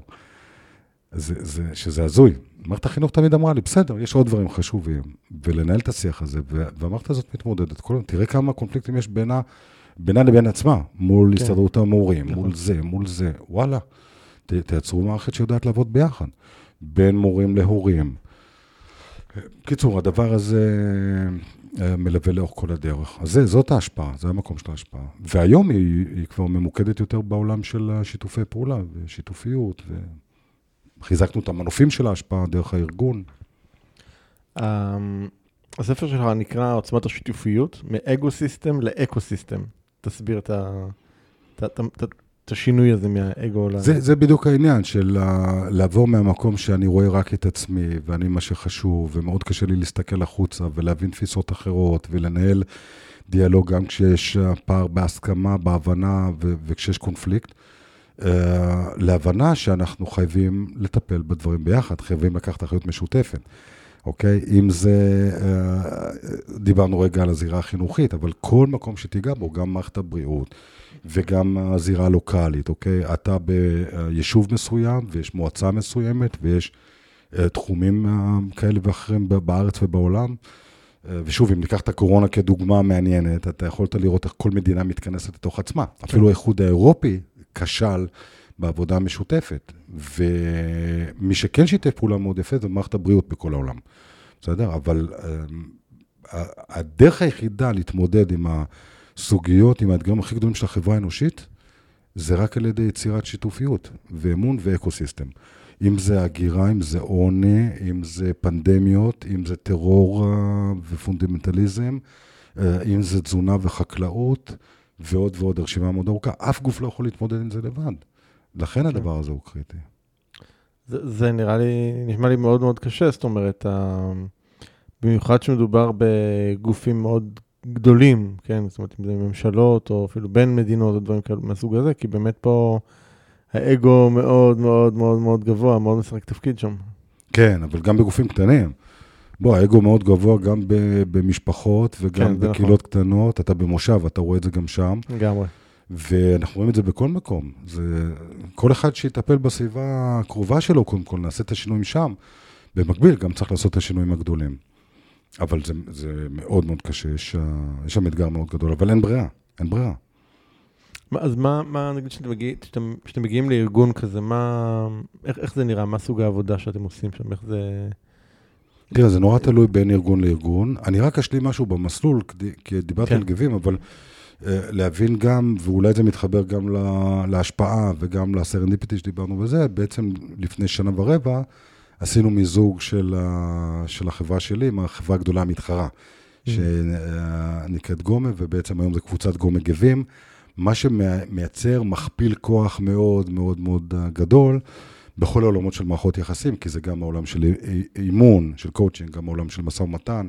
זה, זה, שזה הזוי. מערכת החינוך תמיד אמרה לי, בסדר, יש עוד דברים חשובים, ולנהל את השיח הזה, והמערכת הזאת מתמודדת. כל, תראה כמה קונפליקטים יש בינה, בינה לבין עצמה, מול כן. הסתדרות המורים, נכון. מול זה, מול זה, וואלה, ת, תייצרו מערכת שיודעת לעבוד ביחד, בין מורים להורים. קיצור, הדבר הזה אה, מלווה לאורך כל הדרך. אז זה, זאת ההשפעה, זה המקום של ההשפעה. והיום היא, היא כבר ממוקדת יותר בעולם של שיתופי פעולה ושיתופיות. ו... חיזקנו את המנופים של ההשפעה דרך הארגון. אמ, הספר שלך נקרא עוצמת השיתופיות, מאגו-סיסטם לאקו-סיסטם. תסביר את, ה, את, השינוי הזה מהאגו ל... זה, זה בדיוק העניין של לעבור מהמקום שאני רואה רק את עצמי, ואני מה שחשוב, ומאוד קשה לי להסתכל החוצה ולהבין תפיסות אחרות, ולנהל דיאלוג גם כשיש פער בהסכמה, בהבנה ו- וכשיש קונפליקט. אה, להבנה שאנחנו חייבים לטפל בדברים ביחד, חייבים לקחת אחריות משותפת, אוקיי? אם זה, אה, דיברנו רגע על הזירה החינוכית, אבל כל מקום שתיגע בו, גם מערכת הבריאות וגם הזירה הלוקאלית, אוקיי? אתה ביישוב מסוים ויש מועצה מסוימת ויש אה, תחומים כאלה ואחרים בארץ ובעולם. ושוב, אם ניקח את הקורונה כדוגמה מעניינת, אתה יכולת לראות איך כל מדינה מתכנסת לתוך עצמה. אפילו האיחוד האירופי כשל בעבודה המשותפת. ומי שכן שיתף פעולה מאוד יפה זה מערכת הבריאות בכל העולם. בסדר? אבל uh, הדרך היחידה להתמודד עם הסוגיות, עם האתגרים הכי גדולים של החברה האנושית, זה רק על ידי יצירת שיתופיות ואמון ואקו-סיסטם. אם זה הגירה, אם זה עוני, אם זה פנדמיות, אם זה טרור uh, ופונדמנטליזם, uh, אם זה תזונה וחקלאות, ועוד ועוד, הרשימה מאוד ארוכה, אף גוף לא יכול להתמודד עם זה לבד. לכן כן. הדבר הזה הוא קריטי. זה, זה נראה לי, נשמע לי מאוד מאוד קשה, זאת אומרת, ה... במיוחד שמדובר בגופים מאוד גדולים, כן? זאת אומרת, אם זה ממשלות, או אפילו בין מדינות, או דברים כאלה מהסוג הזה, כי באמת פה האגו מאוד מאוד מאוד מאוד גבוה, מאוד משחק תפקיד שם. כן, אבל גם בגופים קטנים. בוא, האגו מאוד גבוה גם במשפחות וגם כן, בקהילות נכון. קטנות. אתה במושב, אתה רואה את זה גם שם. לגמרי. ואנחנו רואים את זה בכל מקום. זה, כל אחד שיטפל בסביבה הקרובה שלו, קודם כל, נעשה את השינויים שם. במקביל, גם צריך לעשות את השינויים הגדולים. אבל זה, זה מאוד מאוד קשה, יש, יש שם אתגר מאוד גדול, אבל אין ברירה, אין ברירה. אז מה, מה נגיד שאתם, מגיע, מגיעים לארגון כזה, מה, איך, איך זה נראה? מה סוג העבודה שאתם עושים שם? איך זה... תראה, זה נורא תלוי בין ארגון לארגון. אני רק אשלים משהו במסלול, כי דיברתי כן. על גבים, אבל להבין גם, ואולי זה מתחבר גם לה, להשפעה וגם לסרנדיפיטי שדיברנו בזה, בעצם לפני שנה ורבע עשינו מיזוג של, ה, של החברה שלי עם החברה הגדולה המתחרה, mm. שנקראת גומה, ובעצם היום זה קבוצת גומה גבים, מה שמייצר מכפיל כוח מאוד מאוד מאוד גדול. בכל העולמות של מערכות יחסים, כי זה גם העולם של אימון, של קואוצ'ינג, גם העולם של משא ומתן,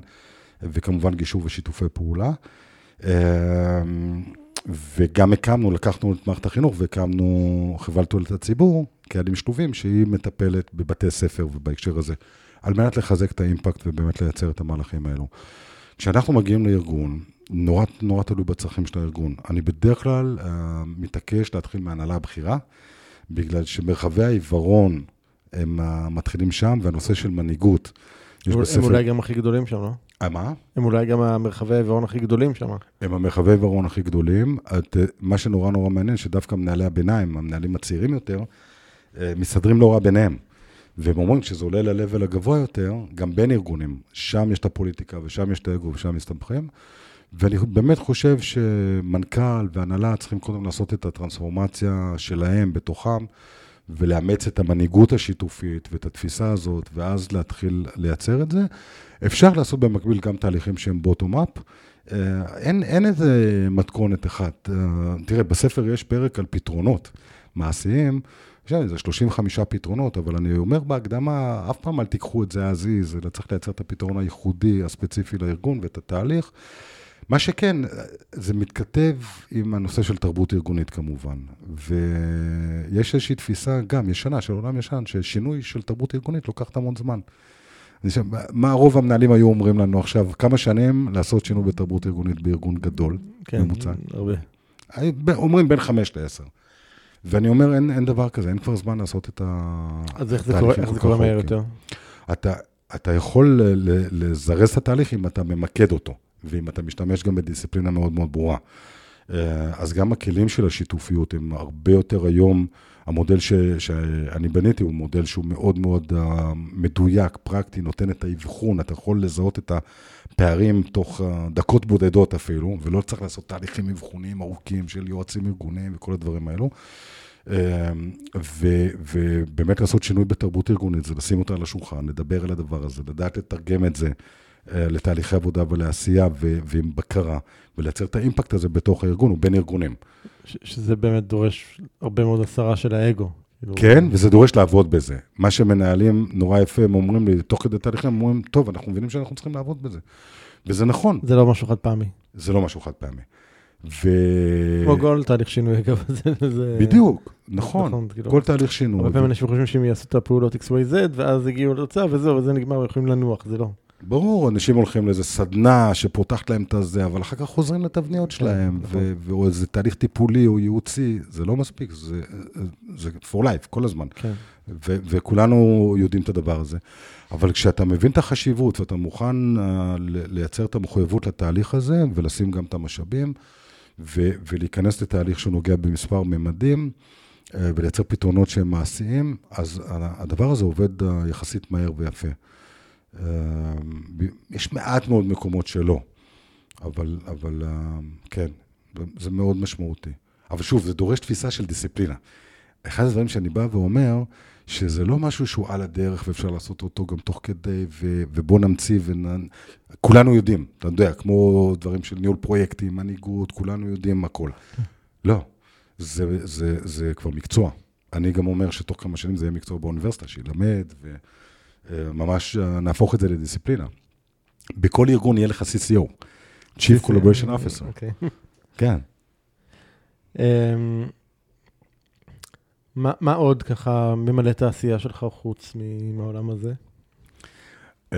וכמובן גישור ושיתופי פעולה. אמ, וגם הקמנו, לקחנו את מערכת החינוך והקמנו חברה לתועלת הציבור, קהלים שלובים, שהיא מטפלת בבתי ספר ובהקשר הזה, על מנת לחזק את ה impact ובאמת לייצר את המהלכים האלו. כשאנחנו מגיעים לארגון, נורא, נורא תלוי בצרכים של הארגון. אני בדרך כלל uh, מתעקש להתחיל מהנהלה הבכירה, בגלל שמרחבי העיוורון הם מתחילים שם, והנושא של מנהיגות. הם בספר... אולי גם הכי גדולים שם, לא? אה, מה? הם אולי גם המרחבי העיוורון הכי גדולים שם. הם המרחבי העיוורון הכי גדולים. את, מה שנורא נורא מעניין, שדווקא מנהלי הביניים, המנהלים הצעירים יותר, אה, מסתדרים לא רע ביניהם. והם אומרים, כשזה עולה ל-level הגבוה יותר, גם בין ארגונים, שם יש את הפוליטיקה ושם יש את האגו ושם מסתבכים. ואני באמת חושב שמנכ"ל והנהלה צריכים קודם לעשות את הטרנספורמציה שלהם בתוכם, ולאמץ את המנהיגות השיתופית ואת התפיסה הזאת, ואז להתחיל לייצר את זה. אפשר לעשות במקביל גם תהליכים שהם בוטום-אפ. אה, אין, אין איזה מתכונת אחת. אה, תראה, בספר יש פרק על פתרונות מעשיים. איזה 35 פתרונות, אבל אני אומר בהקדמה, אף פעם אל תיקחו את זה as is, אלא צריך לייצר את הפתרון הייחודי, הספציפי לארגון ואת התהליך. מה שכן, זה מתכתב עם הנושא של תרבות ארגונית כמובן, ויש איזושהי תפיסה גם ישנה, של עולם ישן, ששינוי של תרבות ארגונית לוקח המון זמן. מה רוב המנהלים היו אומרים לנו עכשיו, כמה שנים לעשות שינוי בתרבות ארגונית בארגון גדול, כן, ממוצע? הרבה. אומרים בין חמש לעשר. ואני אומר, אין, אין דבר כזה, אין כבר זמן לעשות את ה... אז איך זה קורה, איך זה קורה מהר יותר? אתה, אתה יכול לזרז את התהליך אם אתה ממקד אותו, ואם אתה משתמש גם בדיסציפלינה מאוד מאוד ברורה. אה, אז גם הכלים של השיתופיות הם הרבה יותר היום, המודל ש, שאני בניתי הוא מודל שהוא מאוד מאוד uh, מדויק, פרקטי, נותן את האבחון, אתה יכול לזהות את הפערים תוך uh, דקות בודדות אפילו, ולא צריך לעשות תהליכים אבחוניים ארוכים של יועצים ארגוניים וכל הדברים האלו. ו, ובאמת לעשות שינוי בתרבות ארגונית, זה לשים אותה על השולחן, לדבר על הדבר הזה, לדעת לתרגם את זה אה, לתהליכי עבודה ולעשייה ו- ועם בקרה, ולייצר את האימפקט הזה בתוך הארגון ובין ארגונים. ש- שזה באמת דורש הרבה מאוד הסרה של האגו. כאילו... כן, וזה דורש לעבוד בזה. מה שמנהלים נורא יפה, הם אומרים לי, תוך כדי תהליכים, הם אומרים, טוב, אנחנו מבינים שאנחנו צריכים לעבוד בזה. וזה נכון. זה לא משהו חד פעמי. זה לא משהו חד פעמי. ו... כמו כל תהליך שינוי, אגב, זה... בדיוק, נכון, נכון כאילו, כל תהליך שינוי. הרבה פעמים אנשים חושבים שהם יעשו את הפעולות XYZ, ואז הגיעו לתוצאה, וזהו, וזה נגמר, ויכולים לנוח, זה לא. ברור, אנשים הולכים לאיזה סדנה שפותחת להם את הזה, אבל אחר כך חוזרים לתבניות כן, שלהם, נכון. או איזה תהליך טיפולי או ייעוצי, זה לא מספיק, זה, זה for life, כל הזמן. כן. וכולנו יודעים את הדבר הזה. אבל כשאתה מבין את החשיבות ואתה מוכן uh, לייצר את המחויבות לתהליך הזה, ולשים גם את המשאבים, ו- ולהיכנס לתהליך שנוגע במספר ממדים, uh, ולייצר פתרונות שהם מעשיים, אז הדבר הזה עובד uh, יחסית מהר ויפה. אמ, יש מעט מאוד מקומות שלא, אבל, אבל אמ, כן, זה מאוד משמעותי. אבל שוב, זה דורש תפיסה של דיסציפלינה. אחד הדברים שאני בא ואומר, שזה לא משהו שהוא על הדרך ואפשר לעשות אותו גם תוך כדי, ו, ובוא נמציא ונ... כולנו יודעים, אתה יודע, כמו דברים של ניהול פרויקטים, מנהיגות, כולנו יודעים הכל. לא, זה, זה, זה כבר מקצוע. אני גם אומר שתוך כמה שנים זה יהיה מקצוע באוניברסיטה, שילמד, ו... ממש אה, נהפוך את זה לדיסציפלינה. בכל ארגון יהיה לך CCO, Chief Collaboration Officer. אוקיי. כן. אמ, מה עוד ככה ממלא את העשייה שלך חוץ מהעולם הזה? Uh,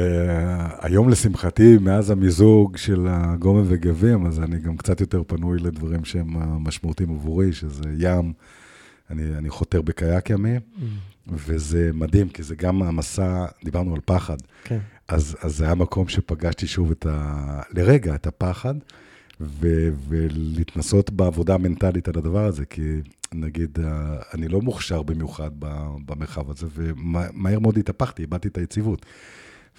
היום לשמחתי, מאז המיזוג של הגומן וגבים, אז אני גם קצת יותר פנוי לדברים שהם משמעותיים עבורי, שזה ים, אני, אני חותר בקיאק ימי, mm. וזה מדהים, כי זה גם המסע, דיברנו על פחד. כן. אז, אז זה היה מקום שפגשתי שוב את ה... לרגע, את הפחד, ו, ולהתנסות בעבודה המנטלית על הדבר הזה, כי נגיד, אני לא מוכשר במיוחד במרחב הזה, ומהר מאוד התהפכתי, איבדתי את היציבות.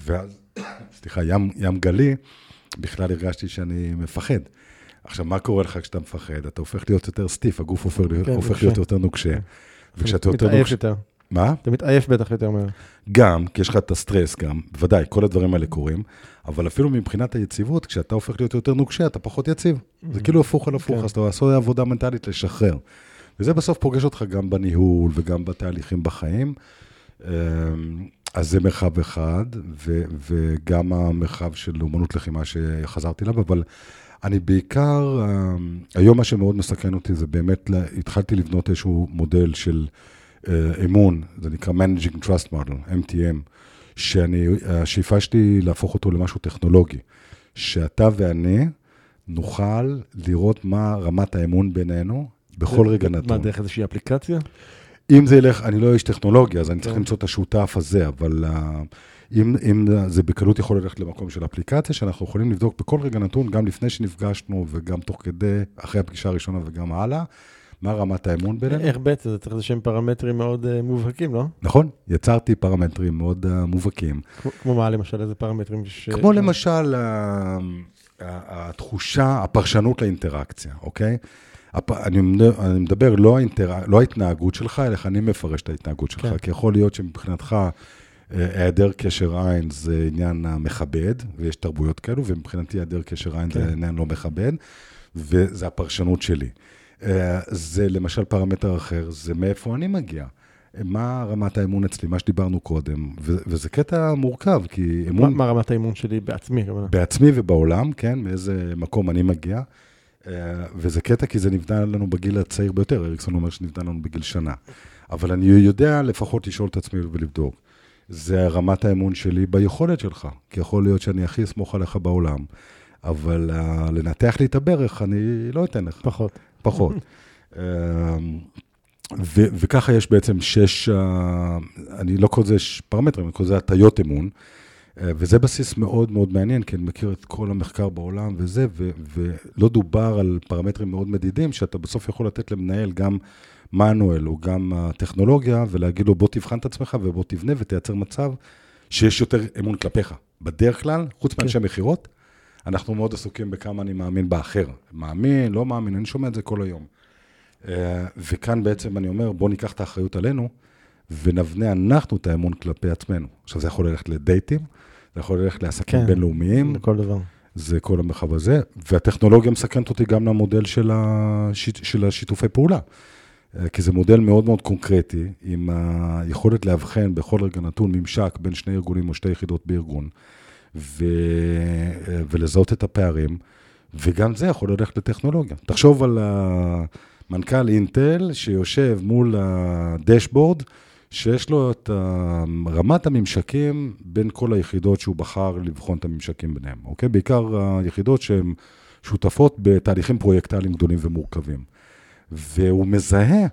ואז, סליחה, ים, ים גלי, בכלל הרגשתי שאני מפחד. עכשיו, מה קורה לך כשאתה מפחד? אתה הופך להיות יותר סטיף, הגוף הופך, כן, הופך להיות יותר נוקשה. כן. וכשאתה יותר נוקשה... יותר. מה? אתה מתעייף בטח יותר מהר. גם, כי יש לך את הסטרס גם, בוודאי, כל הדברים האלה קורים, אבל אפילו מבחינת היציבות, כשאתה הופך להיות יותר נוקשה, אתה פחות יציב. זה mm-hmm. כאילו הפוך על הפוך, כן. אז אתה עושה עבודה מנטלית לשחרר. וזה בסוף פוגש אותך גם בניהול וגם בתהליכים בחיים. אמ, אז זה מרחב אחד, ו- וגם המרחב של אומנות לחימה שחזרתי אליו, אבל אני בעיקר, אמ, היום מה שמאוד מסכן אותי זה באמת, התחלתי לבנות איזשהו מודל של אמון, זה נקרא Managing Trust Model, MTM, שאני, השאיפה שלי להפוך אותו למשהו טכנולוגי, שאתה ואני נוכל לראות מה רמת האמון בינינו בכל רגע נתון. מה, דרך איזושהי אפליקציה? אם זה ילך, אני לא איש טכנולוגיה, אז אני צריך כן. למצוא את השותף הזה, אבל uh, אם, אם זה בקלות יכול ללכת למקום של אפליקציה, שאנחנו יכולים לבדוק בכל רגע נתון, גם לפני שנפגשנו וגם תוך כדי, אחרי הפגישה הראשונה וגם הלאה, מה רמת האמון בינינו. איך בעצם? זה צריך איזה שהם פרמטרים מאוד uh, מובהקים, לא? נכון, יצרתי פרמטרים מאוד uh, מובהקים. כמו, כמו מה למשל, איזה פרמטרים? ש... כמו למשל uh, התחושה, הפרשנות לאינטראקציה, אוקיי? הפ... אני, אני מדבר לא, האינטר... לא ההתנהגות שלך, אלא איך אני מפרש את ההתנהגות שלך, כן. כי יכול להיות שמבחינתך... היעדר קשר עין זה עניין מכבד, ויש תרבויות כאלו, ומבחינתי היעדר קשר עין כן. זה עניין לא מכבד, וזה הפרשנות שלי. אה, זה למשל פרמטר אחר, זה מאיפה אני מגיע. מה רמת האמון אצלי, מה שדיברנו קודם, וזה קטע מורכב, כי אמון... מה רמת האמון שלי בעצמי? בעצמי ובעולם, כן, מאיזה מקום אני מגיע. אה, וזה קטע כי זה נבנה לנו בגיל הצעיר ביותר, אריקסון אומר שנבנה לנו בגיל שנה. אבל אני יודע לפחות לשאול את עצמי ולבדוק. זה רמת האמון שלי ביכולת שלך, כי יכול להיות שאני הכי אסמוך עליך בעולם, אבל uh, לנתח לי את הברך, אני לא אתן לך. פחות. פחות. אמ, ו- וככה יש בעצם שש, uh, אני לא קורא לזה פרמטרים, אני קורא לזה הטיות אמון, uh, וזה בסיס מאוד מאוד מעניין, כי אני מכיר את כל המחקר בעולם וזה, ו- ולא דובר על פרמטרים מאוד מדידים, שאתה בסוף יכול לתת למנהל גם מנואל או גם הטכנולוגיה, ולהגיד לו, בוא תבחן את עצמך ובוא תבנה ותייצר מצב שיש יותר אמון כלפיך. בדרך כלל, חוץ מאנשי כן. מכירות, אנחנו מאוד עסוקים בכמה אני מאמין באחר. מאמין, לא מאמין, אני שומע את זה כל היום. אה, וכאן בעצם אני אומר, בואו ניקח את האחריות עלינו, ונבנה אנחנו את האמון כלפי עצמנו. עכשיו, זה יכול ללכת לדייטים, זה יכול ללכת לעסקים כן, בינלאומיים. לכל דבר. זה כל המרחב הזה, והטכנולוגיה מסכנת אותי גם למודל של, השיט, של השיתופי פעולה. אה, כי זה מודל מאוד מאוד קונקרטי, עם היכולת לאבחן בכל רגע נתון ממשק בין שני ארגונים או שתי יחידות בארגון, ו... ולזהות את הפערים, וגם זה יכול ללכת לטכנולוגיה. תחשוב על מנכ"ל אינטל שיושב מול הדשבורד, שיש לו את רמת הממשקים בין כל היחידות שהוא בחר לבחון את הממשקים ביניהם, אוקיי? בעיקר היחידות שהן שותפות בתהליכים פרויקטליים גדולים ומורכבים. והוא מזהה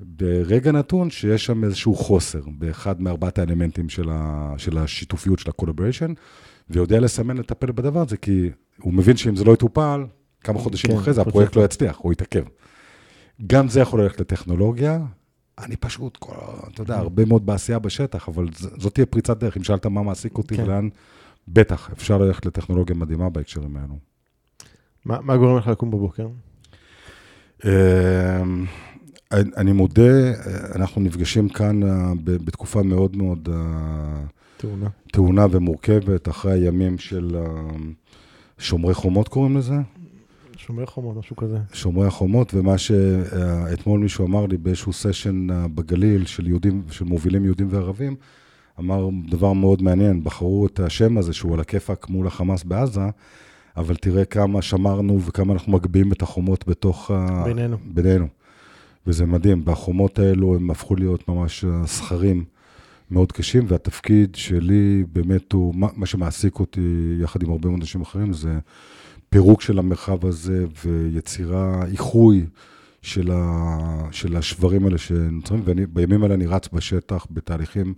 ברגע נתון שיש שם איזשהו חוסר באחד מארבעת האלמנטים של, ה, של השיתופיות, של ה-collaboration, ויודע לסמן, לטפל בדבר הזה, כי הוא מבין שאם זה לא יטופל, כמה חודשים כן, אחרי זה הפרויקט לא יצליח, הוא יתעכב. גם זה יכול ללכת לטכנולוגיה. אני פשוט, כל, אתה יודע, הרבה מאוד בעשייה בשטח, אבל זאת תהיה פריצת דרך. אם שאלת מה מעסיק אותי כן. ולאן, בטח, אפשר ללכת לטכנולוגיה מדהימה בהקשרים האלו. מה, מה גורם לך לקום בבוקר? אמ, אני מודה, אנחנו נפגשים כאן אה, בתקופה מאוד מאוד... אה, טעונה. טעונה ומורכבת, אחרי הימים של אה, שומרי חומות קוראים לזה? שומרי חומות, משהו כזה. שומרי החומות, ומה שאתמול מישהו אמר לי באיזשהו סשן בגליל של יהודים, של מובילים יהודים וערבים, אמר דבר מאוד מעניין, בחרו את השם הזה שהוא על הכיפאק מול החמאס בעזה, אבל תראה כמה שמרנו וכמה אנחנו מגביהים את החומות בתוך... בינינו. בינינו. וזה מדהים, והחומות האלו הם הפכו להיות ממש סכרים מאוד קשים, והתפקיד שלי באמת הוא, מה שמעסיק אותי יחד עם הרבה מאוד אנשים אחרים, זה פירוק של המרחב הזה ויצירה, איחוי של, ה, של השברים האלה שנוצרים, ובימים האלה אני רץ בשטח בתהליכים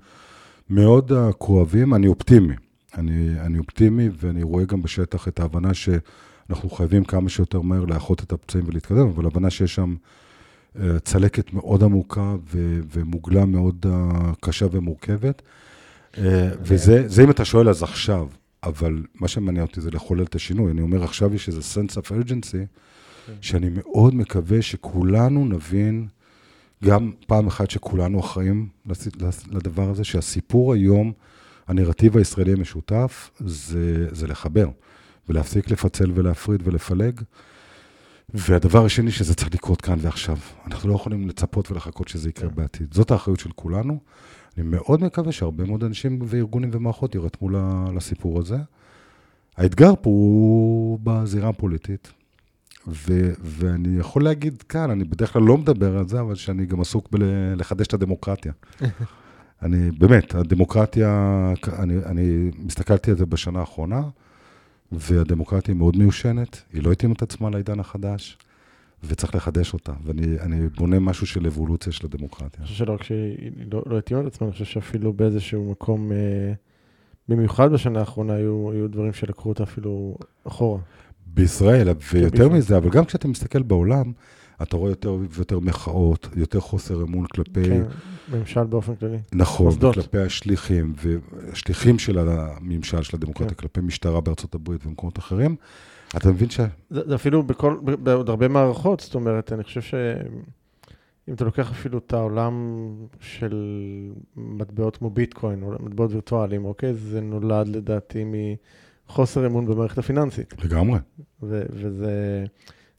מאוד כואבים, אני אופטימי. אני, אני אופטימי ואני רואה גם בשטח את ההבנה שאנחנו חייבים כמה שיותר מהר לאחות את הפצעים ולהתקדם, אבל הבנה שיש שם צלקת מאוד עמוקה ו, ומוגלה מאוד קשה ומורכבת. אה, וזה אם אתה שואל, אז עכשיו. אבל מה שמעניין אותי זה לחולל את השינוי. אני אומר, עכשיו יש איזה sense of urgency, כן. שאני מאוד מקווה שכולנו נבין, גם פעם אחת שכולנו אחראים לדבר הזה, שהסיפור היום, הנרטיב הישראלי המשותף, זה, זה לחבר, ולהפסיק לפצל ולהפריד ולפלג. והדבר השני, שזה צריך לקרות כאן ועכשיו. אנחנו לא יכולים לצפות ולחכות שזה יקרה כן. בעתיד. זאת האחריות של כולנו. אני מאוד מקווה שהרבה מאוד אנשים וארגונים ומערכות יירתמו לסיפור הזה. האתגר פה הוא בזירה הפוליטית, ו- ואני יכול להגיד כאן, אני בדרך כלל לא מדבר על זה, אבל שאני גם עסוק בלחדש את הדמוקרטיה. אני, באמת, הדמוקרטיה, אני, אני מסתכלתי על זה בשנה האחרונה, והדמוקרטיה מאוד מיושנת, היא לא התאימה את עצמה לעידן החדש. וצריך לחדש אותה, ואני בונה משהו של אבולוציה של הדמוקרטיה. אני חושב שלא רק שהיא לא, לא התאימה את עצמה, אני חושב שאפילו באיזשהו מקום, אה, במיוחד בשנה האחרונה, היו, היו דברים שלקחו אותה אפילו אחורה. בישראל, ויותר מזה, אבל גם כשאתה מסתכל בעולם, אתה רואה יותר ויותר מחאות, יותר חוסר אמון כלפי... כן, ממשל באופן כללי. נכון, מוסדות. כלפי השליחים, והשליחים של הממשל, של הדמוקרטיה, כן. כלפי משטרה בארצות הברית ומקומות אחרים. אתה מבין ש... זה, זה אפילו בכל, בעוד הרבה מערכות, זאת אומרת, אני חושב שאם אתה לוקח אפילו את העולם של מטבעות כמו ביטקוין, או מטבעות וירטואליים, אוקיי? זה נולד לדעתי מחוסר אמון במערכת הפיננסית. לגמרי. ו- וזה...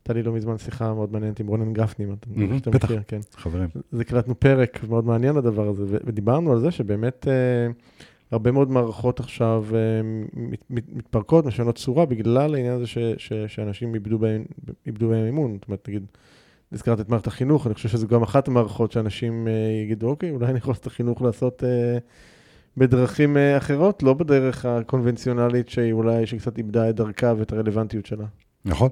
הייתה לי לא מזמן שיחה מאוד מעניינת עם רונן גפני, אם אתה מכיר, כן. חברים. זה הקלטנו פרק מאוד מעניין לדבר הזה, ודיברנו על זה שבאמת... אה, הרבה מאוד מערכות עכשיו אה, מתפרקות, משנות צורה, בגלל העניין הזה שאנשים איבדו בהם, אמון. זאת אומרת, נגיד, הזכרת את מערכת החינוך, אני חושב שזו גם אחת המערכות שאנשים אה, יגידו, אוקיי, אולי אני יכול לעשות את החינוך לעשות בדרכים אחרות, לא בדרך הקונבנציונלית שהיא אולי, שקצת איבדה את דרכה ואת הרלוונטיות שלה. נכון,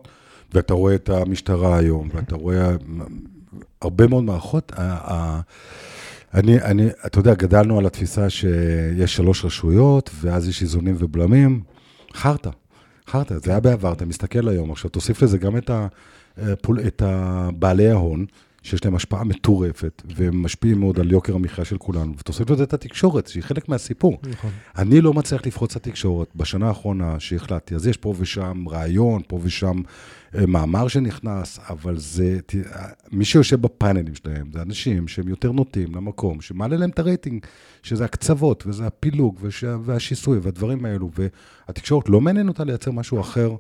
ואתה רואה את המשטרה היום, ואתה רואה הרבה מאוד מערכות. אני, אני, אתה יודע, גדלנו על התפיסה שיש שלוש רשויות, ואז יש איזונים ובלמים. חרטא, חרטא, זה היה בעבר, אתה מסתכל היום. עכשיו, תוסיף לזה גם את, ה, את בעלי ההון, שיש להם השפעה מטורפת, והם משפיעים מאוד על יוקר המחיה של כולנו, ותוסיף לזה את התקשורת, שהיא חלק מהסיפור. נכון. אני לא מצליח לפרוץ את התקשורת בשנה האחרונה שהחלטתי, אז יש פה ושם רעיון, פה ושם אה, מאמר שנכנס, אבל זה, מי שיושב בפאנלים שלהם, זה אנשים שהם יותר נוטים למקום, שמעלה להם את הרייטינג, שזה הקצוות, וזה הפילוג, והשיסוי, והדברים האלו, והתקשורת לא מעניין אותה לייצר משהו אחר.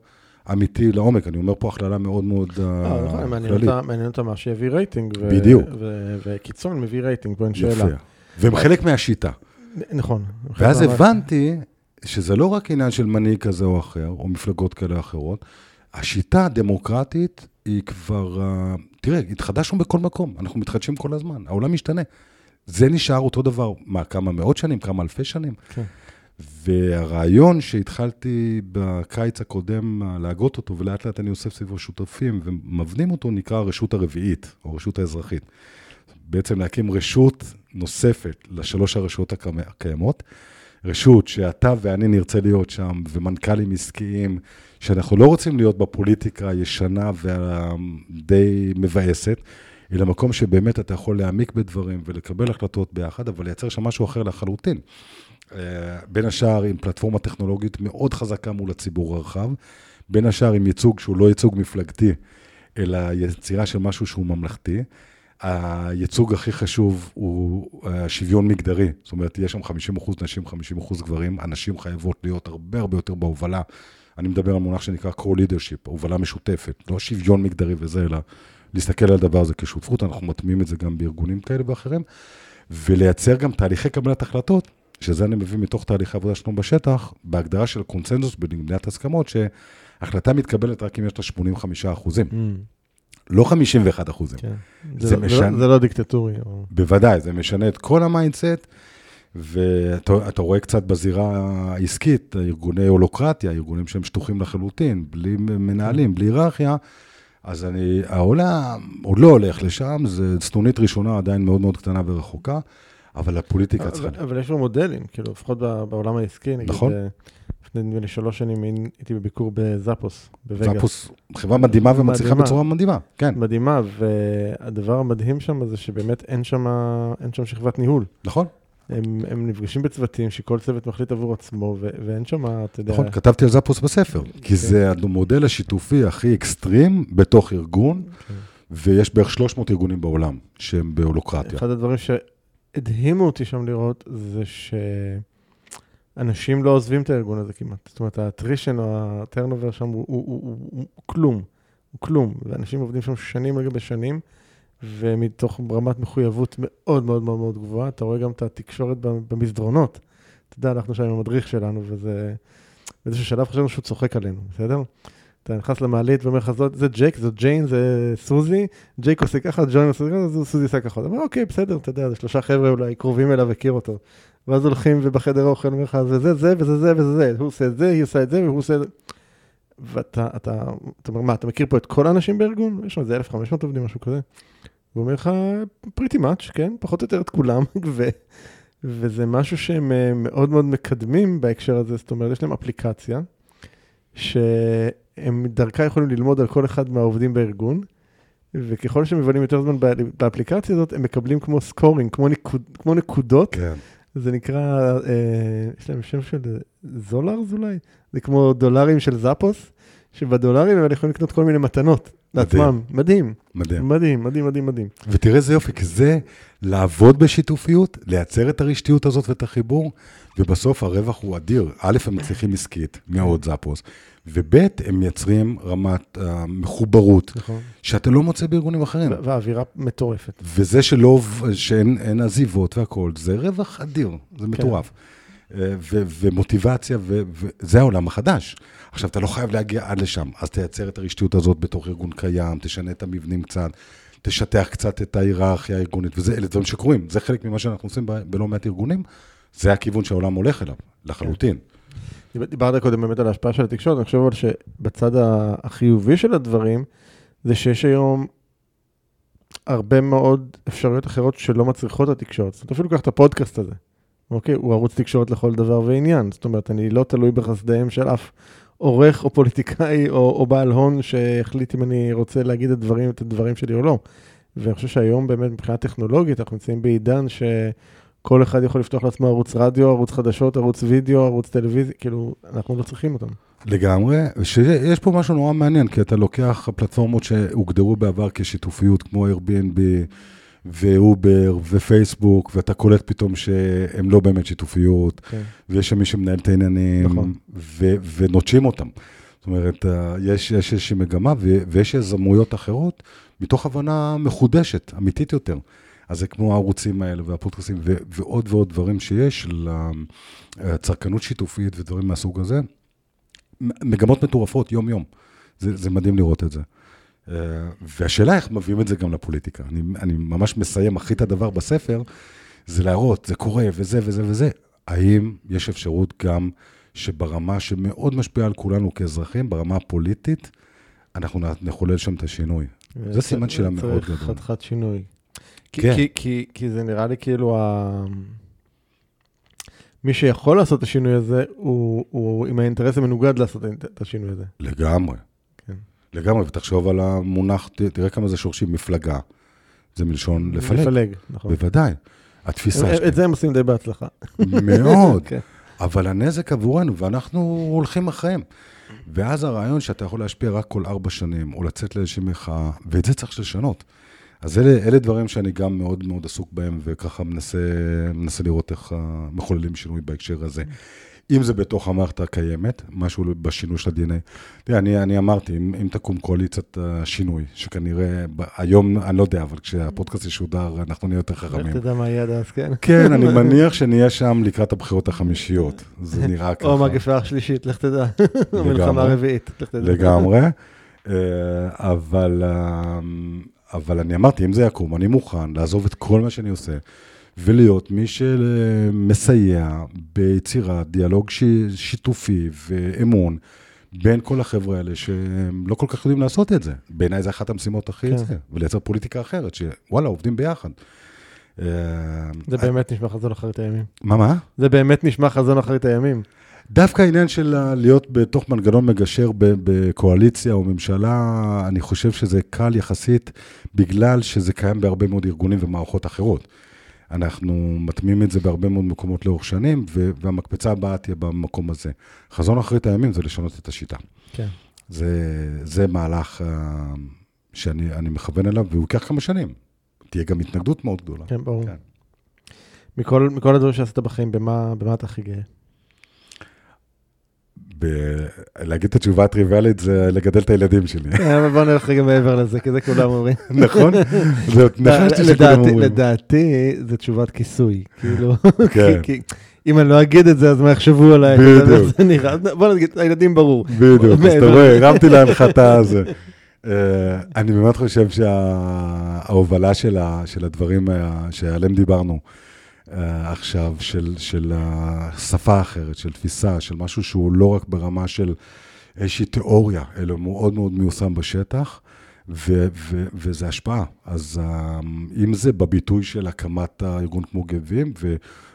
אמיתי לעומק. אני אומר פה הכללה מאוד מאוד כללית. אה, נכון, מעניין אותה מה שיביא רייטינג. בדיוק. וקיצון מביא רייטינג, בוא אין שאלה. יפה. והם חלק מהשיטה. נכון. ואז הבנתי שזה לא רק עניין של מנהיג כזה או אחר, או מפלגות כאלה או אחרות, השיטה הדמוקרטית היא כבר, אה, תראה, התחדשנו בכל מקום, אנחנו מתחדשים כל הזמן, העולם משתנה. זה נשאר אותו דבר, מה, כמה מאות שנים, כמה אלפי שנים? כן. והרעיון שהתחלתי בקיץ הקודם להגות אותו, ולאט לאט אני אוסף סביבו שותפים ומבנים אותו, נקרא הרשות הרביעית, או הרשות האזרחית. בעצם להקים רשות נוספת לשלוש הרשויות הקיימות. רשות שאתה ואני נרצה להיות שם, ומנכ"לים עסקיים, שאנחנו לא רוצים להיות בפוליטיקה הישנה והדי מבאסת, אלא מקום שבאמת אתה יכול להעמיק בדברים ולקבל החלטות ביחד, אבל לייצר שם משהו אחר לחלוטין. אה, בין השאר עם פלטפורמה טכנולוגית מאוד חזקה מול הציבור הרחב, בין השאר עם ייצוג שהוא לא ייצוג מפלגתי, אלא יצירה של משהו שהוא ממלכתי. הייצוג הכי חשוב הוא אה, שוויון מגדרי, זאת אומרת, יש שם 50 אחוז נשים, 50 אחוז גברים, הנשים חייבות להיות הרבה הרבה יותר בהובלה. אני מדבר על מונח שנקרא co-leadership, הובלה משותפת, לא שוויון מגדרי וזה, אלא להסתכל על הדבר הזה כשותפות, אנחנו מטמיעים את זה גם בארגונים כאלה ואחרים, ולייצר גם תהליכי קבלת החלטות שזה אני מביא מתוך תהליכי עבודה שלנו בשטח, בהגדרה של קונצנזוס במדינת הסכמות, שהחלטה מתקבלת רק אם יש לה 85 אחוזים. Mm. לא 51 אחוזים. כן. זה, זה, משנה... זה, זה לא דיקטטורי. או... בוודאי, זה משנה את כל ה mindset, ואתה רואה קצת בזירה העסקית, ארגוני הולוקרטיה, ארגונים שהם שטוחים לחלוטין, בלי מנהלים, בלי היררכיה, אז אני, העולם עוד לא הולך לשם, זו סנונית ראשונה עדיין מאוד מאוד קטנה ורחוקה. אבל הפוליטיקה צריכה... אבל יש לו מודלים, כאילו, לפחות בעולם העסקי, נגיד, נכון. אה, לפני נדמה לי שלוש שנים הייתי בביקור בזאפוס, בווגאס. זאפוס, חברה מדהימה ומצליחה בצורה מדהימה, כן. מדהימה, והדבר המדהים שם זה שבאמת אין שם, אין שם שכבת ניהול. נכון. הם, הם נפגשים בצוותים שכל צוות מחליט עבור עצמו, ו- ואין שם, אתה יודע... נכון, כתבתי על זאפוס בספר, כי כן. זה המודל השיתופי הכי אקסטרים בתוך ארגון, כן. ויש בערך 300 ארגונים בעולם שהם בהולוקרטיה. אחד הדברים ש... הדהימו אותי שם לראות, זה שאנשים לא עוזבים את הארגון הזה כמעט. זאת אומרת, האטרישן או הטרנובר שם הוא, הוא, הוא, הוא, הוא כלום, הוא כלום. ואנשים עובדים שם שנים רגע בשנים, ומתוך רמת מחויבות מאוד מאוד מאוד מאוד גבוהה, אתה רואה גם את התקשורת במסדרונות. אתה יודע, אנחנו שם עם המדריך שלנו, וזה... באיזשהו שלב חשבנו שהוא צוחק עלינו, בסדר? אתה נכנס למעלית ואומר לך, זה ג'ייק, זאת ג'יין, זה סוזי, ג'ייק עושה ככה, ג'וין עושה ככה, סוזי עושה ככה. אומר, אוקיי, בסדר, אתה יודע, זה שלושה חבר'ה אולי קרובים אליו, הכיר אותו. ואז הולכים ובחדר האוכל אומר לך, זה זה זה וזה זה וזה זה, הוא עושה את זה, היא עושה את זה והוא עושה את זה. ואתה, אתה, אתה אומר, מה, אתה מכיר פה את כל האנשים בארגון? יש שם איזה 1,500 עובדים, משהו כזה. הוא אומר לך, פריטי מאץ', כן, פחות או יותר את כולם, ו, וזה משהו שהם אה, מאוד מאוד מקדמים בהקשר הזה, זאת אומרת, יש להם אפליקציה, ש... הם דרכה יכולים ללמוד על כל אחד מהעובדים בארגון, וככל שהם מבלים יותר זמן באפליקציה הזאת, הם מקבלים כמו סקורינג, כמו, נקוד, כמו נקודות. כן. זה נקרא, אה, יש להם שם של זולרס אולי? זה כמו דולרים של זאפוס, שבדולרים הם יכולים לקנות כל מיני מתנות לעצמם. מדהים. מדהים. מדהים, מדהים, מדהים, מדהים. ותראה איזה יופי, כי זה לעבוד בשיתופיות, לייצר את הרשתיות הזאת ואת החיבור, ובסוף הרווח הוא אדיר. א', הם מצליחים עסקית, מאוד זאפוס, וב', הם מייצרים רמת uh, מחוברות, נכון. שאתה לא מוצא בארגונים אחרים. והאווירה מטורפת. וזה שלא, שאין עזיבות והכול, זה רווח אדיר, זה כן. מטורף. אה, ו- ומוטיבציה, וזה העולם החדש. עכשיו, אתה לא חייב להגיע עד לשם, אז תייצר את הרשתיות הזאת בתוך ארגון קיים, תשנה את המבנים קצת, תשטח קצת את ההיררכיה הארגונית, וזה, אלה דברים שקורים, זה חלק ממה שאנחנו עושים ב- בלא מעט ארגונים, זה הכיוון שהעולם הולך אליו, לחלוטין. כן. דיברת קודם באמת על ההשפעה של התקשורת, אני חושב אבל שבצד החיובי של הדברים, זה שיש היום הרבה מאוד אפשרויות אחרות שלא מצריכות את התקשורת. זאת אומרת, אפילו קח את הפודקאסט הזה, אוקיי? הוא ערוץ תקשורת לכל דבר ועניין. זאת אומרת, אני לא תלוי בחסדיהם של אף עורך או פוליטיקאי או, או בעל הון שהחליט אם אני רוצה להגיד את הדברים, את הדברים שלי או לא. ואני חושב שהיום באמת מבחינה טכנולוגית אנחנו נמצאים בעידן שכל אחד יכול לפתוח לעצמו ערוץ רדיו, ערוץ חדשות, ערוץ וידאו, ערוץ טלוויזיה, כאילו, אנחנו לא צריכים אותם. לגמרי, שיש פה משהו נורא מעניין, כי אתה לוקח פלטפורמות שהוגדרו בעבר כשיתופיות, כמו Airbnb ואובר ופייסבוק, ואתה קולט פתאום שהן לא באמת שיתופיות, כן. ויש שם מי שמנהל את העניינים, נכון. ונוטשים אותם. זאת אומרת, אה, יש איזושהי מגמה, ויש יזמויות אחרות, מתוך הבנה מחודשת, אמיתית יותר. אז זה כמו הערוצים האלה והפודקאסים, ועוד ועוד דברים שיש לצרכנות שיתופית ודברים מהסוג הזה. מגמות מטורפות יום-יום. זה, זה מדהים לראות את זה. אה, והשאלה איך מביאים את זה גם לפוליטיקה. אני, אני ממש מסיים, הכי את הדבר בספר, זה להראות, זה קורה, וזה וזה וזה. האם יש אפשרות גם שברמה שמאוד משפיעה על כולנו כאזרחים, ברמה הפוליטית, אנחנו נחולל שם את השינוי. זה סימן שאלה מאוד גדול. צריך חתיכת שינוי. כן. כי, כי, כי זה נראה לי כאילו ה... מי שיכול לעשות את השינוי הזה, הוא, הוא עם האינטרס המנוגד לעשות את השינוי הזה. לגמרי. כן. לגמרי, ותחשוב על המונח, תראה כמה זה שורשים, מפלגה. זה מלשון לפלג. לפלג, נכון. בוודאי. התפיסה שלך. את זה הם עושים די בהצלחה. מאוד. כן. אבל הנזק עבורנו, ואנחנו הולכים אחריהם. ואז הרעיון שאתה יכול להשפיע רק כל ארבע שנים, או לצאת לאיזושהי מחאה, ואת זה צריך לשנות. אז אלה, אלה דברים שאני גם מאוד מאוד עסוק בהם, וככה מנסה, מנסה לראות איך מחוללים שינוי בהקשר הזה. אם זה בתוך המערכת הקיימת, משהו בשינוי של ה-DNA. תראה, אני, אני אמרתי, אם, אם תקום קואליציית השינוי, שכנראה, היום, אני לא יודע, אבל כשהפודקאסט ישודר, אנחנו נהיה יותר חכמים. לך תדע מה יהיה עד אז, כן. כן, אני מניח שנהיה שם לקראת הבחירות החמישיות. זה נראה ככה. או מגפה שלישית, לך תדע. מלחמה רביעית, לך תדע. לגמרי. אה, אבל, אה, אבל אני אמרתי, אם זה יקום, אני מוכן לעזוב את כל מה שאני עושה. ולהיות מי שמסייע ביצירת דיאלוג שיתופי ואמון בין כל החבר'ה האלה שהם לא כל כך יודעים לעשות את זה. בעיניי זה אחת המשימות הכי כן. זה, ולייצר פוליטיקה אחרת, שוואלה, עובדים ביחד. אה, זה באמת נשמע חזון אחרית הימים. מה, מה? זה באמת נשמע חזון אחרית הימים. דווקא העניין של להיות בתוך מנגנון מגשר בקואליציה או ממשלה, אני חושב שזה קל יחסית, בגלל שזה קיים בהרבה מאוד ארגונים ומערכות אחרות. אנחנו מטמיעים את זה בהרבה מאוד מקומות לאורך שנים, והמקפצה הבאה תהיה במקום הזה. חזון אחרית הימים זה לשנות את השיטה. כן. זה, זה מהלך uh, שאני מכוון אליו, והוא ייקח כמה שנים. תהיה גם התנגדות מאוד גדולה. כן, ברור. כן. מכל, מכל הדברים שעשית בחיים, במה, במה אתה הכי גאה? ב- להגיד את התשובה הטריוויאלית זה לגדל את הילדים שלי. כן, אבל בוא נלך רגע מעבר לזה, כי זה כולם אומרים. נכון? נחשתי שכולם אומרים. לדעתי, זו תשובת כיסוי. כאילו, כן. אם אני לא אגיד את זה, אז מה יחשבו עליי? בדיוק. בוא נגיד, הילדים ברור. בדיוק, אז אתה רואה, הרמתי להנחתה הזה. אה, אני באמת חושב שההובלה של הדברים שעליהם דיברנו, uh, עכשיו, של, של השפה אחרת, של תפיסה, של משהו שהוא לא רק ברמה של איזושהי תיאוריה, אלא מאוד מאוד מיושם בשטח, ו, ו, וזה השפעה. אז uh, אם זה בביטוי של הקמת הארגון כמו גבים,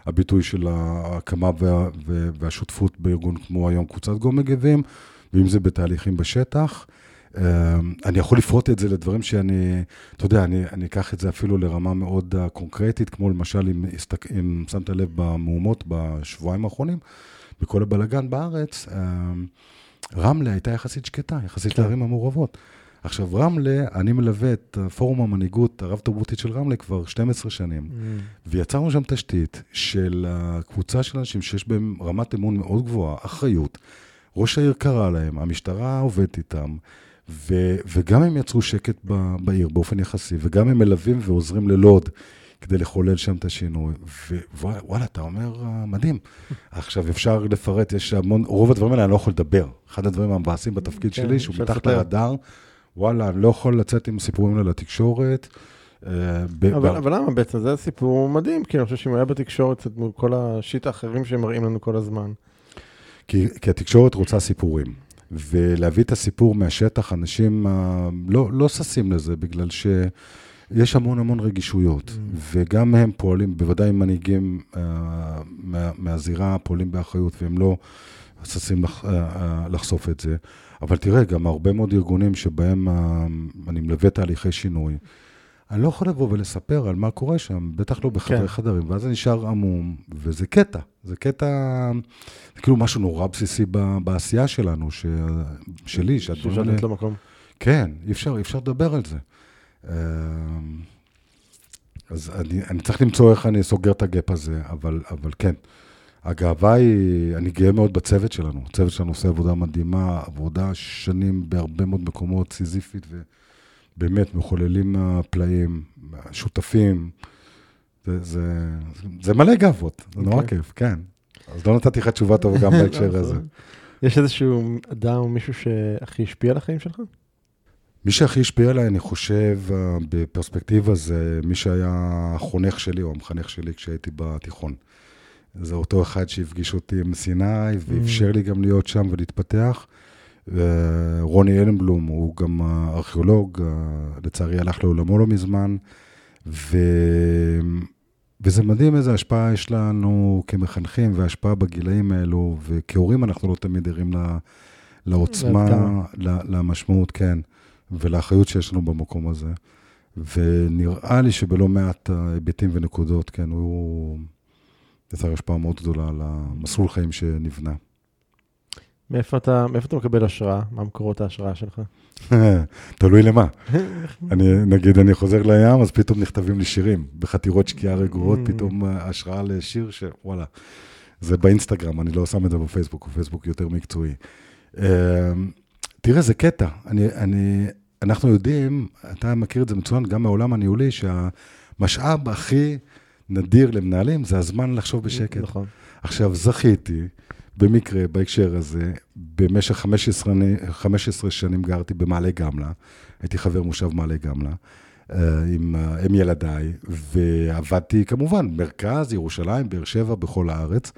והביטוי של ההקמה וה, והשותפות בארגון כמו היום קבוצת גומי גבים, ואם זה בתהליכים בשטח, אני יכול לפרוט את זה לדברים שאני, אתה יודע, אני, אני אקח את זה אפילו לרמה מאוד אה, קונקרטית, כמו למשל, אם, אם שמת לב במהומות בשבועיים האחרונים, בכל הבלגן בארץ, אמ, רמלה הייתה יחסית שקטה, יחסית כן. לערים המעורבות. עכשיו, רמלה, אני מלווה את פורום המנהיגות הרב-תרבותית של רמלה כבר 12 שנים, mm. ויצרנו שם תשתית של קבוצה של אנשים שיש בהם רמת אמון מאוד גבוהה, אחריות. ראש העיר קרא להם, המשטרה עובדת איתם, ו, וגם הם יצרו שקט ב, בעיר באופן יחסי, וגם הם מלווים ועוזרים ללוד כדי לחולל שם את השינוי. ווואלה, אתה אומר, אה, מדהים. עכשיו, אפשר לפרט, יש המון, רוב הדברים האלה אני לא יכול לדבר. אחד הדברים המבאסים בתפקיד כן, שלי, שהוא מתחת לרדאר, וואלה, אני לא יכול לצאת עם סיפורים האלה לתקשורת. אה, אבל, אבל למה בעצם? זה סיפור מדהים, כי אני חושב שאם היה בתקשורת, מול כל השיט האחרים שהם מראים לנו כל הזמן. כי, כי התקשורת רוצה סיפורים. ולהביא את הסיפור מהשטח, אנשים uh, לא, לא ששים לזה, בגלל ש... יש המון המון רגישויות, mm. וגם הם פועלים, בוודאי מנהיגים uh, מה, מהזירה פועלים באחריות, והם לא ששים לח, uh, uh, לחשוף את זה. אבל תראה, גם הרבה מאוד ארגונים שבהם uh, אני מלווה תהליכי שינוי, אני לא יכול לבוא ולספר על מה קורה שם, בטח לא בחדרי כן. חדרים, ואז אני נשאר עמום, וזה קטע, זה קטע, זה כאילו משהו נורא בסיסי ב, בעשייה שלנו, ש, שלי, שהדברים האלה... שאפשר לתת לו מקום. כן, אי אפשר, אי אפשר לדבר על זה. אמ, אז אני, אני צריך למצוא איך אני סוגר את הגאפ הזה, אבל, אבל כן. הגאווה היא, אני גאה מאוד בצוות שלנו. הצוות שלנו עושה עבודה מדהימה, עבודה שנים בהרבה מאוד מקומות, סיזיפית, ובאמת מחוללים הפלאים, שותפים. זה, זה, זה מלא גאוות, זה נורא okay. אוקיי. כיף, כן. אז לא נתתי לך תשובה טובה גם בהקשר הזה. יש איזשהו אדם או מישהו שהכי השפיע על החיים שלך? מי שהכי השפיע עליי, אני חושב, אה, בפרספקטיבה, זה מי שהיה החונך שלי או המחנך שלי כשהייתי בתיכון. זה אותו אחד שהפגיש אותי עם סיני, ואפשר mm. לי גם להיות שם ולהתפתח. רוני אלנבלום הוא גם ארכיאולוג, אה, לצערי הלך לעולמו לא מזמן, ו... וזה מדהים איזה השפעה יש לנו כמחנכים, והשפעה בגילאים האלו, וכהורים אנחנו לא תמיד ערים לעוצמה, למשמעות, כן. ולאחריות שיש לנו במקום הזה. ונראה לי שבלא מעט היבטים ונקודות, כן, הוא יצר השפעה מאוד גדולה על המסלול חיים שנבנה. מאיפה אתה, מאיפה אתה מקבל השראה? מה מקורות ההשראה שלך? תלוי למה. אני, נגיד, אני חוזר לים, אז פתאום נכתבים לי שירים. בחתירות שקיעה רגועות, mm. פתאום השראה לשיר שוואלה, זה באינסטגרם, אני לא שם את זה בפייסבוק, בפייסבוק יותר מקצועי. אמ, תראה, זה קטע. אני, אני, אנחנו יודעים, אתה מכיר את זה מצוין, גם מהעולם הניהולי, שהמשאב הכי נדיר למנהלים זה הזמן לחשוב בשקט. נכון. עכשיו, זכיתי, במקרה, בהקשר הזה, במשך 15, 15 שנים גרתי במעלה גמלה, הייתי חבר מושב מעלה גמלה, אה, עם אה, אם ילדיי, ועבדתי כמובן, מרכז, ירושלים, באר שבע, בכל הארץ.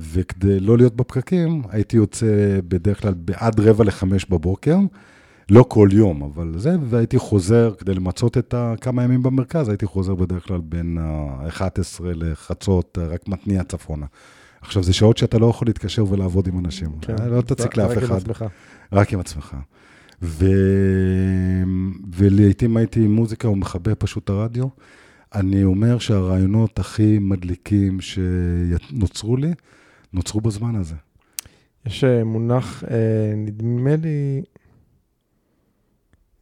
וכדי לא להיות בפקקים, הייתי יוצא בדרך כלל בעד רבע לחמש בבוקר, לא כל יום, אבל זה, והייתי חוזר, כדי למצות את כמה ימים במרכז, הייתי חוזר בדרך כלל בין ה-11 לחצות, רק מתניע צפונה. עכשיו, זה שעות שאתה לא יכול להתקשר ולעבוד עם אנשים. כן. לא תציק לאף אחד. רק עם עצמך. רק עם עצמך. ו... ולעיתים הייתי עם מוזיקה ומכבה פשוט את הרדיו. אני אומר שהרעיונות הכי מדליקים שנוצרו לי, נוצרו בזמן הזה. יש אה, מונח, אה, נדמה לי,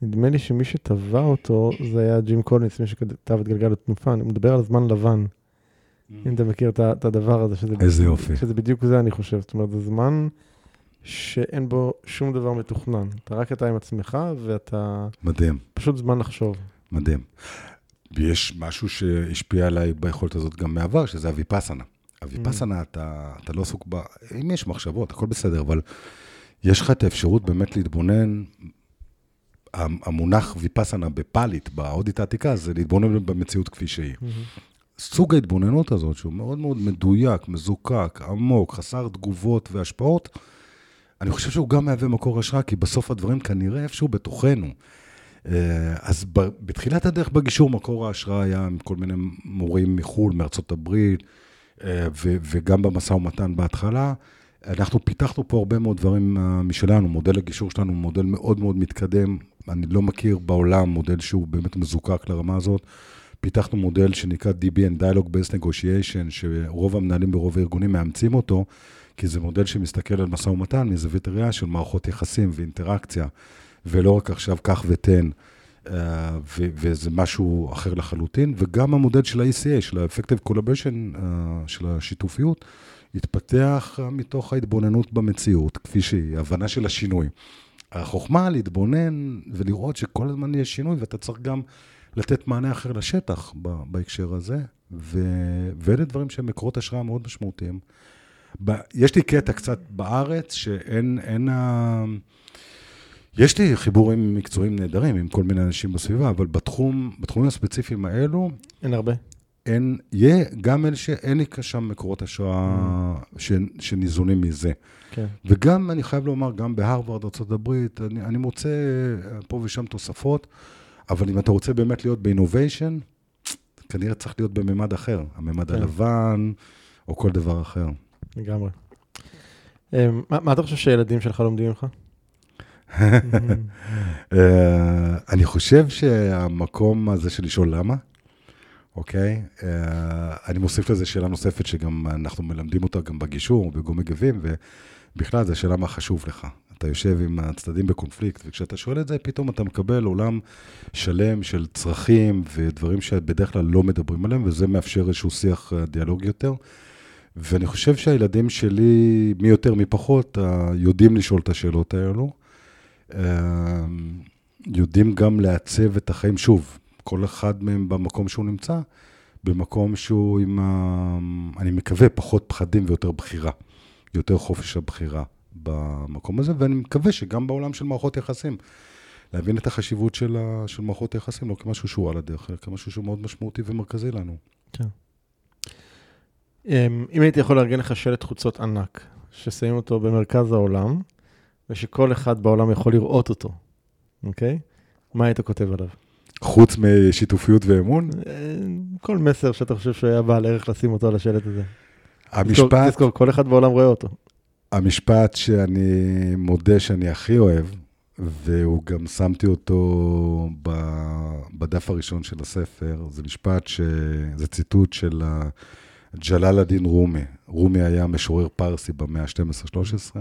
נדמה לי שמי שטבע אותו זה היה ג'ים קולינס, מי שכתב את גלגל התנופה, הוא מדבר על זמן לבן. אם אתה מכיר את הדבר הזה, שזה, איזה יופי. שזה בדיוק זה, אני חושב. זאת אומרת, זה זמן שאין בו שום דבר מתוכנן. אתה רק אתה עם עצמך, ואתה... מדהים. פשוט זמן לחשוב. מדהים. ויש משהו שהשפיע עליי ביכולת הזאת גם מעבר, שזה הוויפאסנה. הוויפאסנה, mm. אתה, אתה לא עסוק בה, אם יש מחשבות, הכל בסדר, אבל יש לך את האפשרות באמת להתבונן, המונח ויפאסנה בפאלית, בהודית העתיקה, זה להתבונן במציאות כפי שהיא. סוג ההתבוננות הזאת, שהוא מאוד מאוד מדויק, מזוקק, עמוק, חסר תגובות והשפעות, אני חושב שהוא גם מהווה מקור השראה, כי בסוף הדברים כנראה איפשהו בתוכנו. אה, אז בתחילת הדרך בגישור, מקור ההשראה היה עם כל מיני מורים מחו"ל, מארצות הברית, אה, וגם במשא ומתן בהתחלה. אנחנו פיתחנו פה הרבה מאוד דברים אה, משלנו, מודל הגישור שלנו הוא מודל מאוד מאוד מתקדם, אני לא מכיר בעולם מודל שהוא באמת מזוקק לרמה הזאת. פיתחנו מודל שנקרא DBN, Dialogue Based Negotiation, שרוב המנהלים ברוב הארגונים מאמצים אותו, כי זה מודל שמסתכל על משא ומתן מזווית הראייה של מערכות יחסים ואינטראקציה, ולא רק עכשיו קח ותן. אה, וזה משהו אחר לחלוטין, וגם המודל של ה-ECA, של ה-Effective Collaboration, אה, של השיתופיות, התפתח אה, מתוך ההתבוננות במציאות, כפי שהיא, הבנה של השינוי. החוכמה להתבונן ולראות שכל הזמן יש שינוי, ואתה צריך גם לתת מענה אחר לשטח בהקשר הזה, ואלה דברים שהם מקורות השראה מאוד משמעותיים. יש לי קטע קצת בארץ, שאין, אין ה... יש לי חיבורים מקצועיים נהדרים עם כל מיני אנשים בסביבה, אבל בתחום, בתחומים הספציפיים האלו... אין הרבה. אין, יהיה גם אלה שאין לי שם מקורות השראה mm. ש, שניזונים מזה. כן. וגם, אני חייב לומר, גם בהרווארד, ארה"ב, אני, אני מוצא פה ושם תוספות, אבל אם אתה רוצה באמת להיות באינוביישן, כנראה צריך להיות בממד אחר, הממד כן. הלבן, או כל דבר אחר. לגמרי. אמ, מה מה אתה חושב שהילדים שלך לומדים ממך? אה, אני חושב שהמקום הזה של לשאול למה, אוקיי? אה, אני מוסיף לזה שאלה נוספת שגם אנחנו מלמדים אותה גם בגישור, בגומי גבים, ובכלל, זו שאלה מה חשוב לך. אתה יושב עם הצדדים בקונפליקט, וכשאתה שואל את זה, פתאום אתה מקבל עולם שלם של צרכים ודברים שבדרך כלל לא מדברים עליהם, וזה מאפשר איזשהו שיח אה, דיאלוג יותר. ואני חושב שהילדים שלי, מי יותר מי פחות, אה, יודעים לשאול את השאלות האלו. אה, יודעים גם לעצב את החיים, שוב, כל אחד מהם במקום שהוא נמצא, במקום שהוא עם, ה... אני מקווה, פחות פחדים ויותר בחירה, יותר חופש הבחירה במקום הזה, ואני מקווה שגם בעולם של מערכות יחסים, להבין את החשיבות של, ה... של מערכות יחסים, לא כמשהו שהוא על הדרך, אלא כמשהו שהוא מאוד משמעותי ומרכזי לנו. אמ, אם הייתי יכול לארגן לך שלט חוצות ענק, ששמים אותו במרכז העולם, ושכל אחד בעולם יכול לראות אותו, אוקיי? מה היית כותב עליו? חוץ משיתופיות ואמון, אה, כל מסר שאתה חושב שהיה בעל ערך לשים אותו על השלט הזה. המשפט, תזכור, כל אחד בעולם רואה אותו. המשפט שאני מודה שאני הכי אוהב, והוא גם שמתי אותו בדף הראשון של הספר, זה משפט ש... זה ציטוט של ג'לאל א-דין רומי. רומי היה משורר פרסי במאה ה-12-13,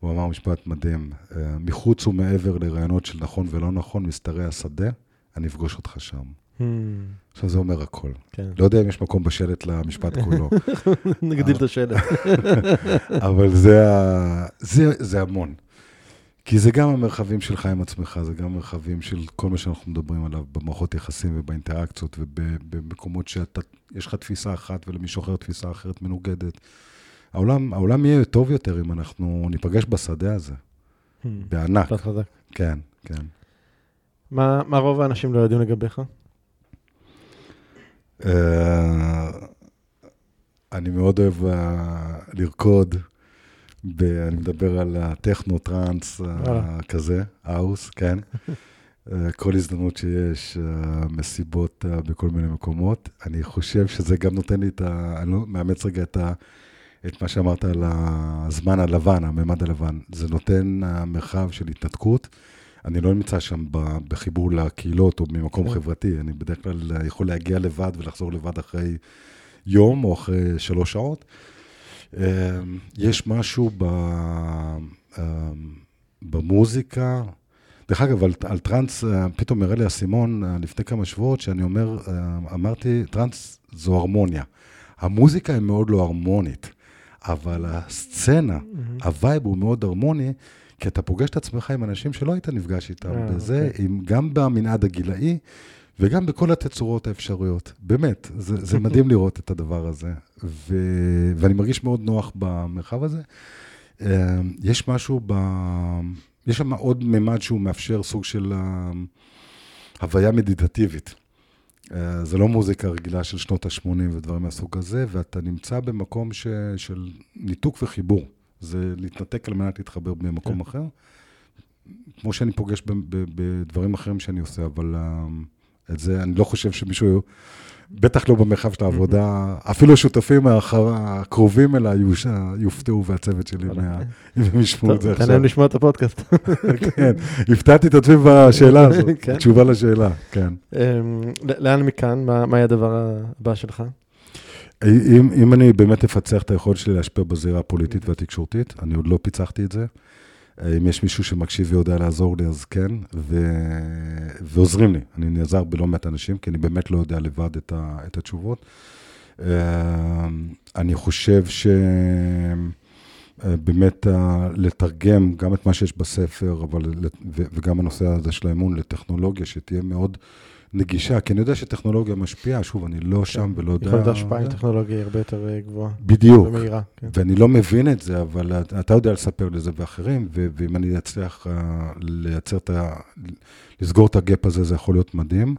הוא אמר משפט מדהים, אה, מחוץ ומעבר לרעיונות של נכון ולא נכון, משתרע השדה, אני אפגוש אותך שם. Hmm, עכשיו זה אומר הכל. כן. לא יודע אם יש מקום בשלט למשפט כולו, נגדיל את השלט. אבל זה. זה, זה המון. כי זה גם המרחבים שלך עם עצמך, זה גם מרחבים של כל מה שאנחנו מדברים עליו במערכות יחסים ובאינטראקציות ובמקומות שיש לך תפיסה אחת ולמישהו אחר תפיסה אחרת מנוגדת. העולם, העולם יהיה טוב יותר אם אנחנו ניפגש בשדה הזה, Hmm, בענק. כן, כן. מה מה רוב האנשים לא יודעים לגביך? אה, אני מאוד אוהב אה, לרקוד, ב- אני מדבר על הטכנו, טראנס, אה. כזה, האוס, כן. אה, כל הזדמנות שיש, אה, מסיבות אה, בכל מיני מקומות. אני חושב שזה גם נותן לי את ה... אני לא מאמץ רגע את, ה, את מה שאמרת על הזמן הלבן, הממד הלבן. זה נותן אה, מרחב של התנתקות. אני לא נמצא שם בחיבור לקהילות או ממקום כן. חברתי. אני בדרך כלל יכול להגיע לבד ולחזור לבד אחרי יום או אחרי שלוש שעות. אה, יש משהו ב, אה, במוזיקה. דרך אגב, על, על טראנס, אה, פתאום הראה לי האסימון אה, לפני כמה שבועות, שאני אומר, אה, אמרתי, טראנס זו הרמוניה. המוזיקה היא מאוד לא הרמונית, אבל הסצנה, ה vibe הוא מאוד הרמוני, כי אתה פוגש את עצמך עם אנשים שלא היית נפגש איתם, אה, וזה, אוקיי. עם, גם במנעד הגילאי, וגם בכל התצורות האפשריות. באמת, זה, זה מדהים לראות את הדבר הזה, ו, ואני מרגיש מאוד נוח במרחב הזה. אה, יש משהו ב... יש שם עוד ממד שהוא מאפשר סוג של אה, הוויה מדיטטיבית. אה, זה לא מוזיקה רגילה של שנות ה-80 ודברים מהסוג הזה, ואתה נמצא במקום ש... של ניתוק וחיבור. זה להתנתק על מנת להתחבר במקום כן. אחר. כמו שאני פוגש בדברים אחרים שאני עושה, אבל אה, את זה, אני לא חושב שמישהו, בטח לא במרחב של העבודה, אפילו השותפים הקרובים אליי יופתעו, והצוות שלי, אם הם ישמעו את זה טוב, תן עכשיו. להם לשמוע את הפודקאסט. כן, הפתעתי את עצמי בשאלה הזאת, כן. תשובה לשאלה, כן. אמ, לאן מכאן? מה מה יהיה הדבר הבא שלך? אם, אם אני באמת אפצח את היכולת שלי להשפיע בזירה הפוליטית והתקשורתית, אני עוד לא פיצחתי את זה. אם יש מישהו שמקשיב ויודע לעזור לי, אז כן, ו... ועוזרים לי. אני נעזר בלא מעט אנשים, כי אני באמת לא יודע לבד את, ה... את התשובות. אה, אני חושב שבאמת לתרגם גם את מה שיש בספר, אבל וגם הנושא הזה של האמון לטכנולוגיה, שתהיה מאוד נגישה, כי אני יודע שטכנולוגיה משפיעה, שוב, אני לא שם ולא יודע... יכולת ההשפעה עם טכנולוגיה היא הרבה יותר אה, גבוהה. בדיוק. ומהירה. כן. ואני לא מבין את זה, אבל אתה יודע לספר לזה ואחרים, ואם אני אצליח אה, לייצר את ה... לסגור את הגאפ הזה, זה יכול להיות מדהים.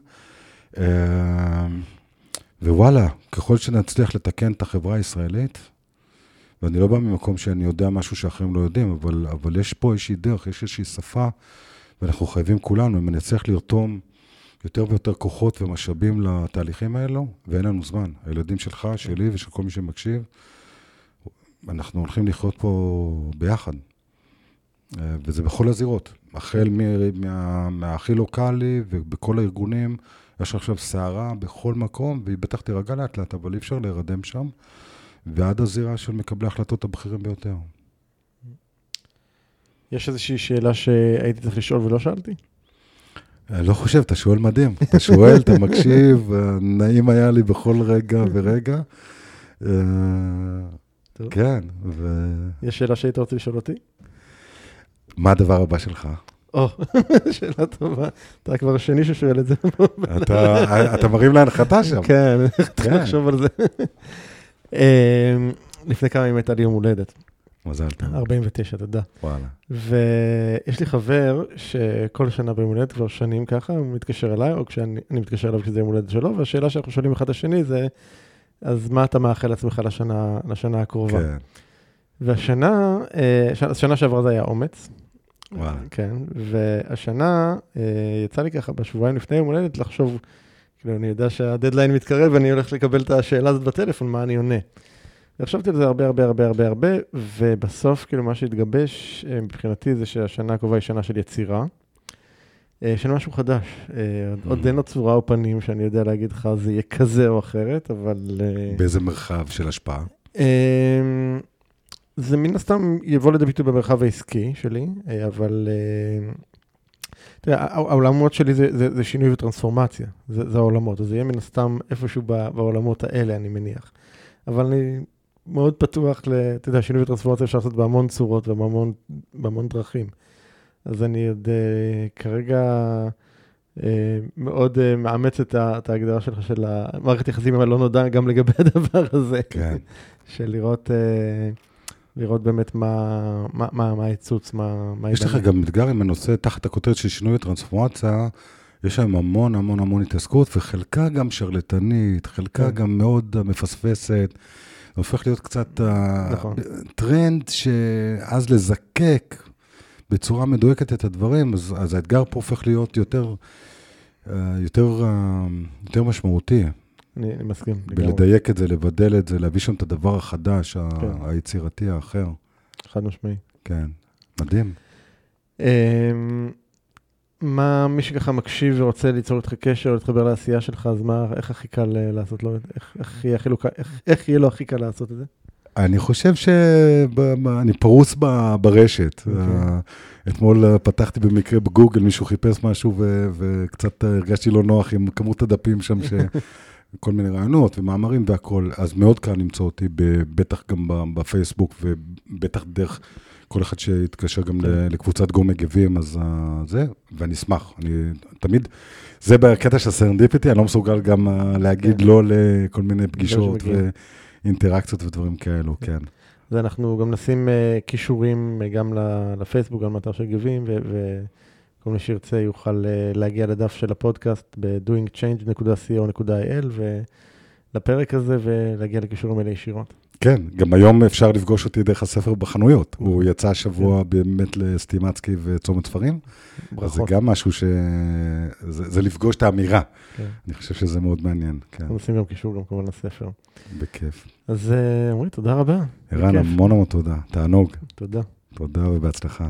אה, ווואלה, ככל שנצליח לתקן את החברה הישראלית, ואני לא בא ממקום שאני יודע משהו שאחרים לא יודעים, אבל, אבל יש פה איזושהי דרך, יש איזושהי שפה, ואנחנו חייבים כולנו, אם אני אצליח לרתום יותר ויותר כוחות ומשאבים לתהליכים האלו, ואין לנו זמן. הילדים שלך, שלי ושל כל מי שמקשיב, אנחנו הולכים לחיות פה ביחד. אה, וזה בכל הזירות. החל מה, מהכי לוקאלי ובכל הארגונים, יש עכשיו סערה בכל מקום, והיא בטח תירגע לאט לאט, אבל אי אפשר להירדם שם, ועד הזירה של מקבלי ההחלטות הבכירים ביותר. יש איזושהי שאלה שהייתי צריך לשאול ולא שאלתי? אני לא חושב, אתה שואל מדהים. אתה שואל, אתה מקשיב, נעים היה לי בכל רגע ורגע. אה, טוב. כן, ו... יש שאלה שהיית רוצה לשאול אותי? מה הדבר הבא שלך? או, שאלה טובה. אתה כבר השני ששואל את זה. אתה מרים להנחתה שם. כן, צריך כן. לחשוב על זה. אמ, לפני כמה ימים הייתה לי יום הולדת. מזל טוב. 49, תודה. וואלה. ויש לי חבר שכל שנה ביום הולדת, כבר שנים ככה, הוא מתקשר אליי, או כשאני מתקשר אליו כשזה יום הולדת שלו, והשאלה שאנחנו שואלים אחד השני זה, אז מה אתה מאחל לעצמך לשנה, לשנה הקרובה? כן. והשנה, אה, השנה שעברה זה היה אומץ. וואלה. כן, והשנה אה, יצא לי ככה בשבועיים לפני יום הולדת לחשוב, כאילו, אני יודע שהדדליין מתקרב ואני הולך לקבל את השאלה הזאת בטלפון, מה אני עונה. וחשבתי על זה הרבה הרבה הרבה הרבה הרבה, ובסוף, כאילו, מה שהתגבש אה, מבחינתי זה שהשנה הקרובה היא שנה של יצירה. של משהו חדש. עוד mm. אין לו צורה או פנים שאני יודע להגיד לך, זה יהיה כזה או אחרת, אבל... באיזה מרחב של השפעה? זה מן הסתם יבוא לידי ביטוי במרחב העסקי שלי, אה, אבל אה, תראה, העולמות שלי זה, זה, זה שינוי וטרנספורמציה, זה, זה העולמות, אז זה יהיה מן הסתם איפשהו בעולמות האלה, אני מניח. אבל אני מאוד פתוח, אתה יודע, שינוי וטרנספורמציה אפשר לעשות בהמון צורות ובהמון דרכים. אז אני עוד uh, כרגע uh, מאוד uh, מאמץ את, את ההגדרה שלך של המערכת יחסים הלא נודע גם לגבי הדבר הזה. כן. של לראות... לראות באמת מה, מה, מה, מה העצוץ, מה... מה יש לך גם אתגר עם הנושא תחת הכותרת של שינוי וטרנספורמציה, יש שם המון המון המון התעסקות, וחלקה גם שרלטנית, חלקה כן. גם מאוד מפספסת. זה הופך להיות קצת נכון. טרנד שאז לזקק בצורה מדויקת את הדברים, אז, אז האתגר פה הופך להיות יותר, אה, יותר, אה, יותר משמעותי. אני, אני מסכים. ולדייק את זה, לבדל את זה, להביא שם את הדבר החדש, כן. היצירתי האחר. חד משמעי. כן, מדהים. מה, מי שככה מקשיב ורוצה ליצור איתך קשר או להתחבר לעשייה שלך, אז מה, איך הכי קל אה, לעשות לו, איך, איך, יהיה, איך, איך יהיה לו הכי קל לעשות את זה? אני חושב שאני פרוס ברשת. Okay. אוקיי. אתמול פתחתי במקרה בגוגל, מישהו חיפש משהו וקצת הרגשתי לא נוח עם כמות הדפים שם, כל מיני רעיונות ומאמרים והכול, אז מאוד קל למצוא אותי, בטח גם בפייסבוק ובטח דרך כל אחד שיתקשר גם כן. לקבוצת גומא גבים, אז uh, זה, ואני אשמח. אני תמיד, זה בקטע של serendipity, אני לא מסוגל גם uh, להגיד כן. לא לכל מיני פגישות ואינטראקציות ודברים כאלו, כן. כן. ואנחנו גם נשים קישורים גם לפייסבוק, גם לאתר של גבים, ו... כל מי שירצה יוכל אה, להגיע לדף של הפודקאסט ב-doingchange.co.il ולפרק הזה ולהגיע לקישורים האלה ישירות. כן, גם היום אפשר לפגוש אותי דרך הספר בחנויות. הוא יצא השבוע כן. באמת לסטימצקי וצומת ספרים. ברכות. זה גם משהו ש... זה, זה לפגוש את האמירה. כן. אני חושב שזה מאוד מעניין. כן. אנחנו נשים גם קישור גם כמובן לספר. בכיף. אז אה, עמרי, תודה רבה. ערן, המון המון תודה. תענוג. תודה. תודה ובהצלחה.